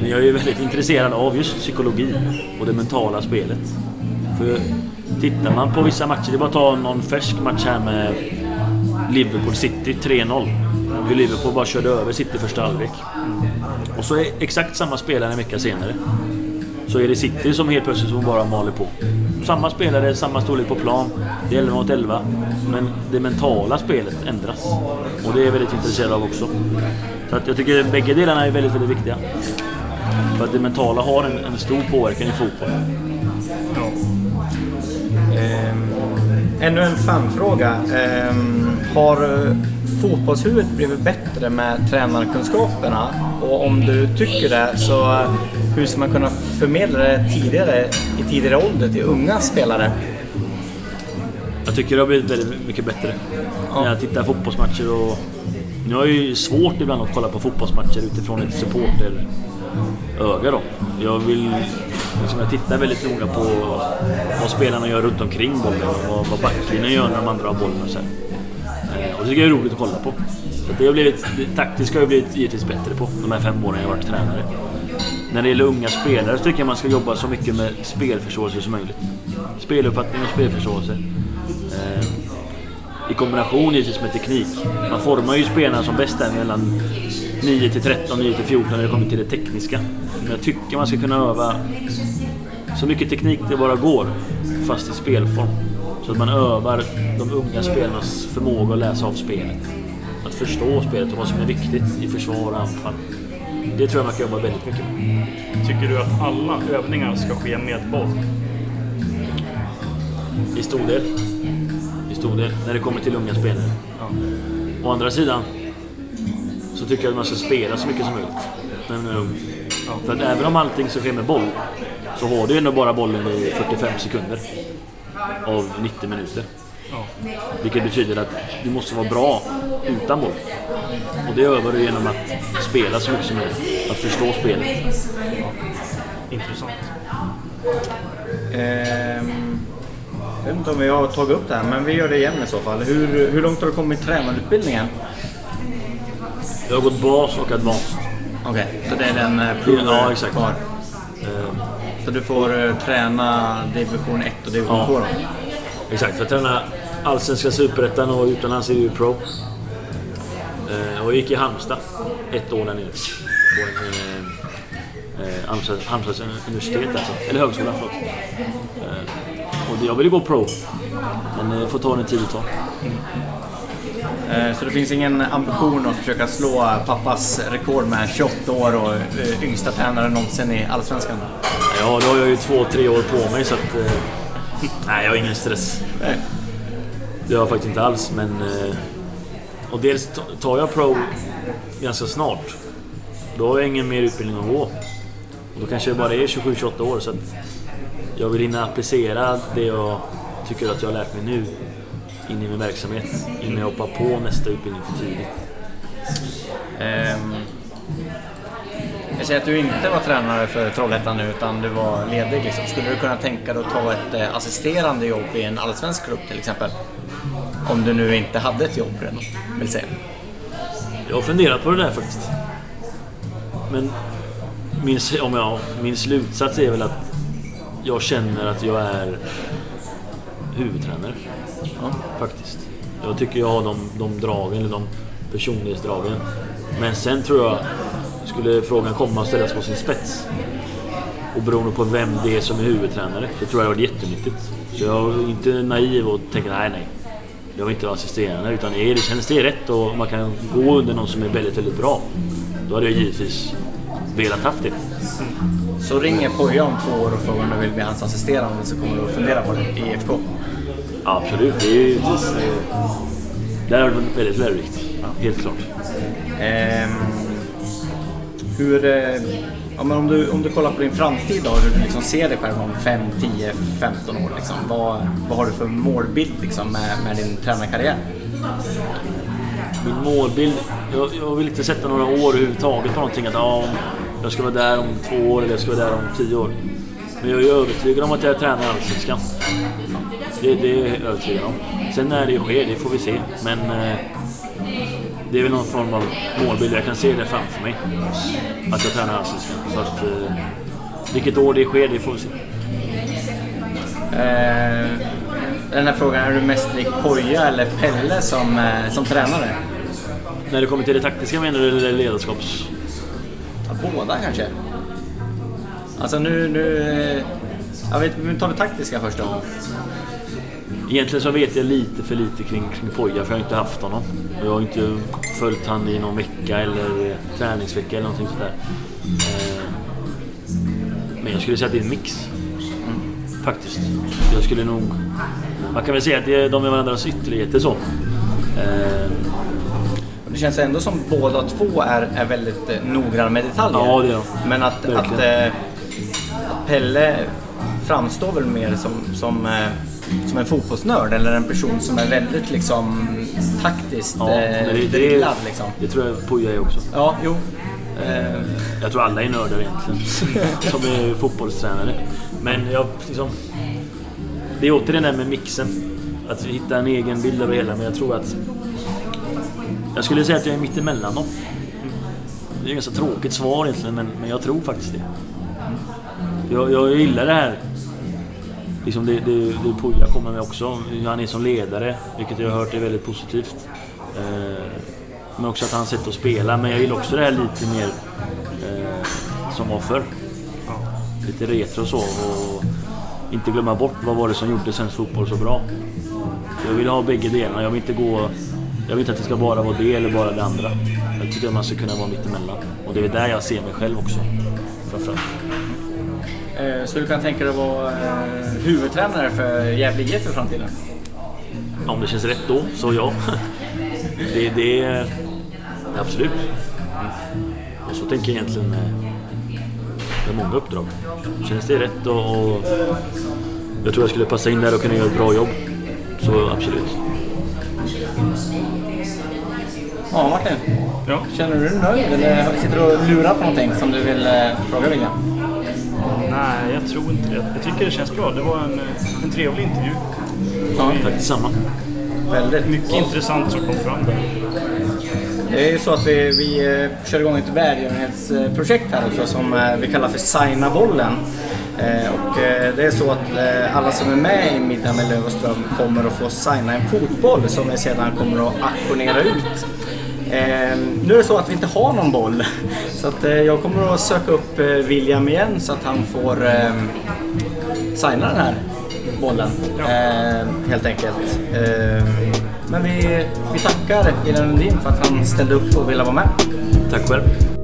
men jag är ju väldigt intresserad av just psykologi och det mentala spelet. För tittar man på vissa matcher, det är bara att ta någon färsk match här med Liverpool City 3-0. Hur Liverpool bara körde över City första halvlek. Och så är exakt samma spelare en vecka senare. Så är det City som helt plötsligt som bara maler på. Samma spelare, samma storlek på plan. Det är 11 mot 11. Men det mentala spelet ändras. Och det är jag väldigt intresserad av också. Så att jag tycker att bägge delarna är väldigt, väldigt viktiga. För att det mentala har en, en stor påverkan i fotboll. Ehm, ännu en fanfråga. Ehm, har fotbollshuvudet blivit bättre med tränarkunskaperna? Och om du tycker det, så hur ska man kunna förmedla det tidigare, i tidigare ålder till unga spelare? Jag tycker det har blivit väldigt mycket bättre. När jag tittar fotbollsmatcher och... Nu har jag ju svårt ibland att kolla på fotbollsmatcher utifrån ett supporteröga då. Jag vill... Liksom jag tittar väldigt noga på vad spelarna gör runt omkring bollen och vad, vad backlinjen gör när de andra har bollen och så här. Och det tycker jag är roligt att kolla på. Så det har blivit, det taktiska har jag blivit givetvis bättre på de här fem åren jag har varit tränare. När det gäller unga spelare så tycker jag man ska jobba så mycket med spelförståelse som möjligt. Speluppfattning och spelförståelse. Eh, I kombination givetvis med teknik. Man formar ju spelarna som bäst där mellan 9 till 13, 9 till 14 när det kommer till det tekniska. Men jag tycker man ska kunna öva så mycket teknik det bara går, fast i spelform. Så att man övar de unga spelarnas förmåga att läsa av spelet. Att förstå spelet och vad som är viktigt i försvar och anfall. Det tror jag man kan jobba väldigt mycket med. Tycker du att alla övningar ska ske med boll? I stor del. I stor del, när det kommer till unga spelare. Å andra sidan så tycker jag att man ska spela så mycket som möjligt när man är ung. För att även om allting ska ske med boll så har du ändå bara bollen i 45 sekunder av 90 minuter. Vilket betyder att du måste vara bra utan boll. Och det övar du genom att spela så mycket som möjligt. Att förstå spelet. Intressant. Ehm, jag vet inte om vi har tagit upp det här, men vi gör det igen i så fall. Hur, hur långt har du kommit i tränarutbildningen? Jag har gått bas och advanced. Okej, så det är den eh, proven Ja, exakt. kvar. Eh, så du får eh, träna division 1 och division Ja. 2 då? Exakt, för att träna Allsvenska Superettan och utomlands är det ju pro. Eh, och jag gick i Halmstad ett år där nere. På en, eh, eh Halmstads universitet alltså. Eller högskola, förlåt. Eh, och jag ville gå pro. Men eh, det får ta den tid det tar. Eh, Så det finns ingen ambition att försöka slå pappas rekord med 28 år och eh, yngsta tränare någonsin i Allsvenskan? Ja, då har jag ju två, tre år på mig så att... Eh, nej, jag har ingen stress. Nej. Det har jag faktiskt inte alls, men... Och dels tar jag pro ganska snart. Då har jag ingen mer utbildning att gå. Och då kanske jag bara är 27-28 år så att jag vill hinna applicera det jag tycker att jag har lärt mig nu in i min verksamhet innan jag hoppar på nästa utbildning för tidigt. Ehm, jag säger att du inte var tränare för Trollhättan nu utan du var ledig. Liksom. Skulle du kunna tänka dig att ta ett eh, assisterande jobb i en allsvensk klubb till exempel? Om du nu inte hade ett jobb redan, vill säga. Jag har funderat på det där faktiskt. Men min, om jag, min slutsats är väl att jag känner att jag är huvudtränare. Ja. Faktiskt. Jag tycker jag har de, de dragen, eller de personlighetsdragen. Men sen tror jag, skulle frågan komma och ställas på sin spets och beroende på vem det är som är huvudtränare så tror jag det har varit jättenyttigt. Så jag är inte naiv och tänker nej, nej. Jag vill inte vara assisterande utan är det, känns det rätt och man kan gå under någon som är väldigt, väldigt bra. Då hade jag givetvis velat haft det. Så ringer Poja om två år och frågar om du vill bli hans assisterande så kommer du att fundera på det i IFK. Ja, absolut, det är eh, Det här har varit väldigt lärorikt. Helt klart. Ehm, hur, eh, ja, men om, du, om du kollar på din framtid då, hur du liksom ser dig själv om 5, 10, 15 år. Liksom. Vad, vad har du för målbild liksom, med, med din tränarkarriär? Min målbild, jag, jag vill inte sätta några år överhuvudtaget på någonting. Att ja, jag ska vara där om två år eller jag ska vara där om tio år. Men jag är övertygad om att jag tränar Allsvenskan. Det, det är jag övertygad om. Sen när det sker, det får vi se. Men eh, det är väl någon form av målbild. Jag kan se det framför mig. Att jag tränar Allsvenskan. Så att, eh, vilket år det sker, det får vi se. Eh, den här frågan, är du mest lik Poja eller Pelle som, eh, som tränare? När det kommer till det taktiska menar du eller ledarskaps... Ja, båda kanske? Alltså nu, nu... eh, Jag vet, vi tar det taktiska först då. Egentligen så vet jag lite för lite kring, kring Poja för jag har inte haft honom. Jag har inte följt han i någon vecka eller eh, träningsvecka eller någonting sådär. Eh, Men jag skulle säga att det är en mix. Faktiskt. Jag skulle nog... Man kan väl säga att det är- de är varandras ytterligheter så. Eh, Det känns ändå som båda två är, är väldigt noggranna med detaljer. Ja, det är de. Men att, att, att Pelle framstår väl mer som, som, som en fotbollsnörd eller en person som är väldigt liksom taktiskt Ja, eh, det, det, liksom. det tror jag Poja är också. Ja, jo. Eh, Jag tror alla är nördar egentligen. som är fotbollstränare. Men jag liksom... Det är återigen det där med mixen. Att hitta en egen bild av det hela. Men jag tror att... Jag skulle säga att jag är mittemellan dem. Det är ett ganska tråkigt svar egentligen, men, men jag tror faktiskt det. Jag, jag gillar det här. Liksom det, det, det Puja kommer med också. Hur han är som ledare, vilket jag har hört är väldigt positivt. Eh, men också att han sätt att spela. Men jag gillar också det här lite mer eh, som var förr. Lite retro och så. Och inte glömma bort vad var det som gjorde svensk fotboll så bra. Jag vill ha bägge delarna. Jag vill inte gå... Jag vill inte att det ska bara vara det eller bara det andra. Jag tycker att man ska kunna vara mittemellan. Och det är där jag ser mig själv också. Framförallt. Eh, skulle du kunna tänka dig att vara eh, huvudtränare för Gävle IF i framtiden? Om det känns rätt då, så ja. Det, det är absolut. Och så tänker jag egentligen med, med många uppdrag. Känns det rätt och, och jag tror jag skulle passa in där och kunna göra ett bra jobb. Så absolut. Ja, Martin. Ja. Känner du dig nöjd eller sitter du och lurar på någonting som du vill eh, fråga William? Nej, jag tror inte det. Jag tycker det känns bra. Det var en, en trevlig intervju. Ja, Tack detsamma. väldigt. Mycket intressant som kom fram där. Det är ju så att vi, vi eh, kör igång ett välgörenhetsprojekt här också som eh, vi kallar för Signa bollen. Eh, Och det är så att alla som är med i Middag med Löv och Ström kommer att få signa en fotboll som vi sedan kommer att auktionera ut. Eh, nu är det så att vi inte har någon boll så att eh, jag kommer att söka upp eh, William igen så att han får eh, signa den här bollen eh, helt enkelt. Eh, men vi, vi tackar William Lundin för att han ställde upp och ville vara med. Tack själv.